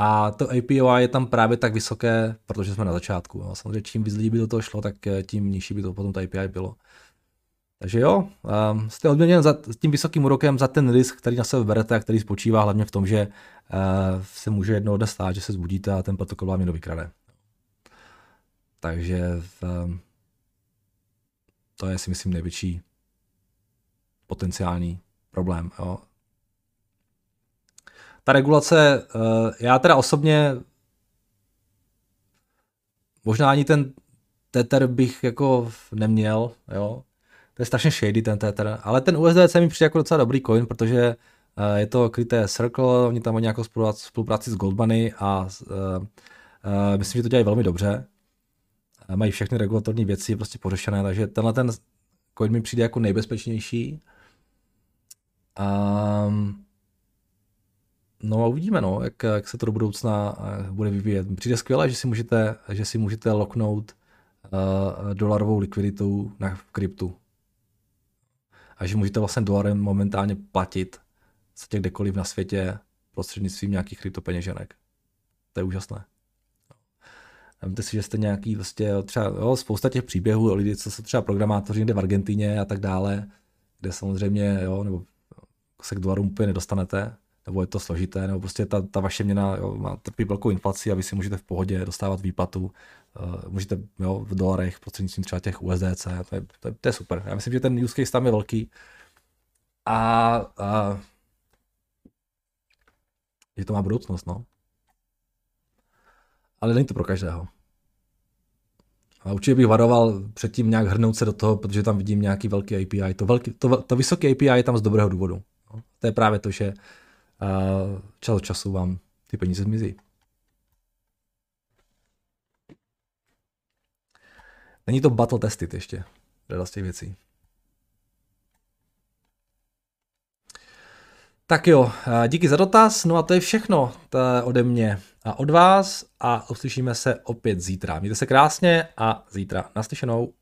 A to APY je tam právě tak vysoké, protože jsme na začátku. No. Samozřejmě čím víc lidí by do toho šlo, tak eh, tím nižší by to potom to API bylo. Takže jo, um, jste odměněn za tím vysokým úrokem za ten risk, který na sebe berete a který spočívá hlavně v tom, že uh, se může jednoho dne stát, že se zbudíte a ten protokol vám někdo vykrade. Takže um, to je si myslím největší potenciální problém. Jo ta regulace, eh, já teda osobně možná ani ten Tether bych jako neměl, jo. To je strašně shady ten Tether, ale ten USDC mi přijde jako docela dobrý coin, protože eh, je to kryté Circle, oni tam mají nějakou spolupráci s Goldmoney a uh, myslím, že to dělají velmi dobře. Mají všechny regulatorní věci prostě pořešené, takže tenhle ten coin mi přijde jako nejbezpečnější. Um, No a uvidíme, no, jak, jak se to do budoucna eh, bude vyvíjet. Přijde skvěle, že si můžete, že si můžete locknout uh, dolarovou likviditu na kryptu. A že můžete vlastně dolarem momentálně platit těch kdekoliv na světě prostřednictvím nějakých kryptopeněženek. To je úžasné. Vemte si, že jste nějaký vlastně třeba jo, spousta těch příběhů o lidi, co jsou třeba programátoři někde v Argentině a tak dále, kde samozřejmě, jo, nebo se k dolarům úplně nedostanete, nebo je to složité, nebo prostě ta, ta vaše měna jo, má trpí velkou inflaci a vy si můžete v pohodě dostávat výplatu, uh, můžete jo, v dolarech prostřednictvím třeba těch USDC, to je, to, je, to je super. Já myslím, že ten use case tam je velký a, a že to má budoucnost, no. Ale není to pro každého. A určitě bych varoval předtím nějak hrnout se do toho, protože tam vidím nějaký velký API. To, velký, to, to vysoké API je tam z dobrého důvodu. No. To je právě to, že čas od času vám ty peníze zmizí. Není to battle tested ještě, řada z těch věcí. Tak jo, díky za dotaz, no a to je všechno ode mě a od vás a uslyšíme se opět zítra. Mějte se krásně a zítra naslyšenou.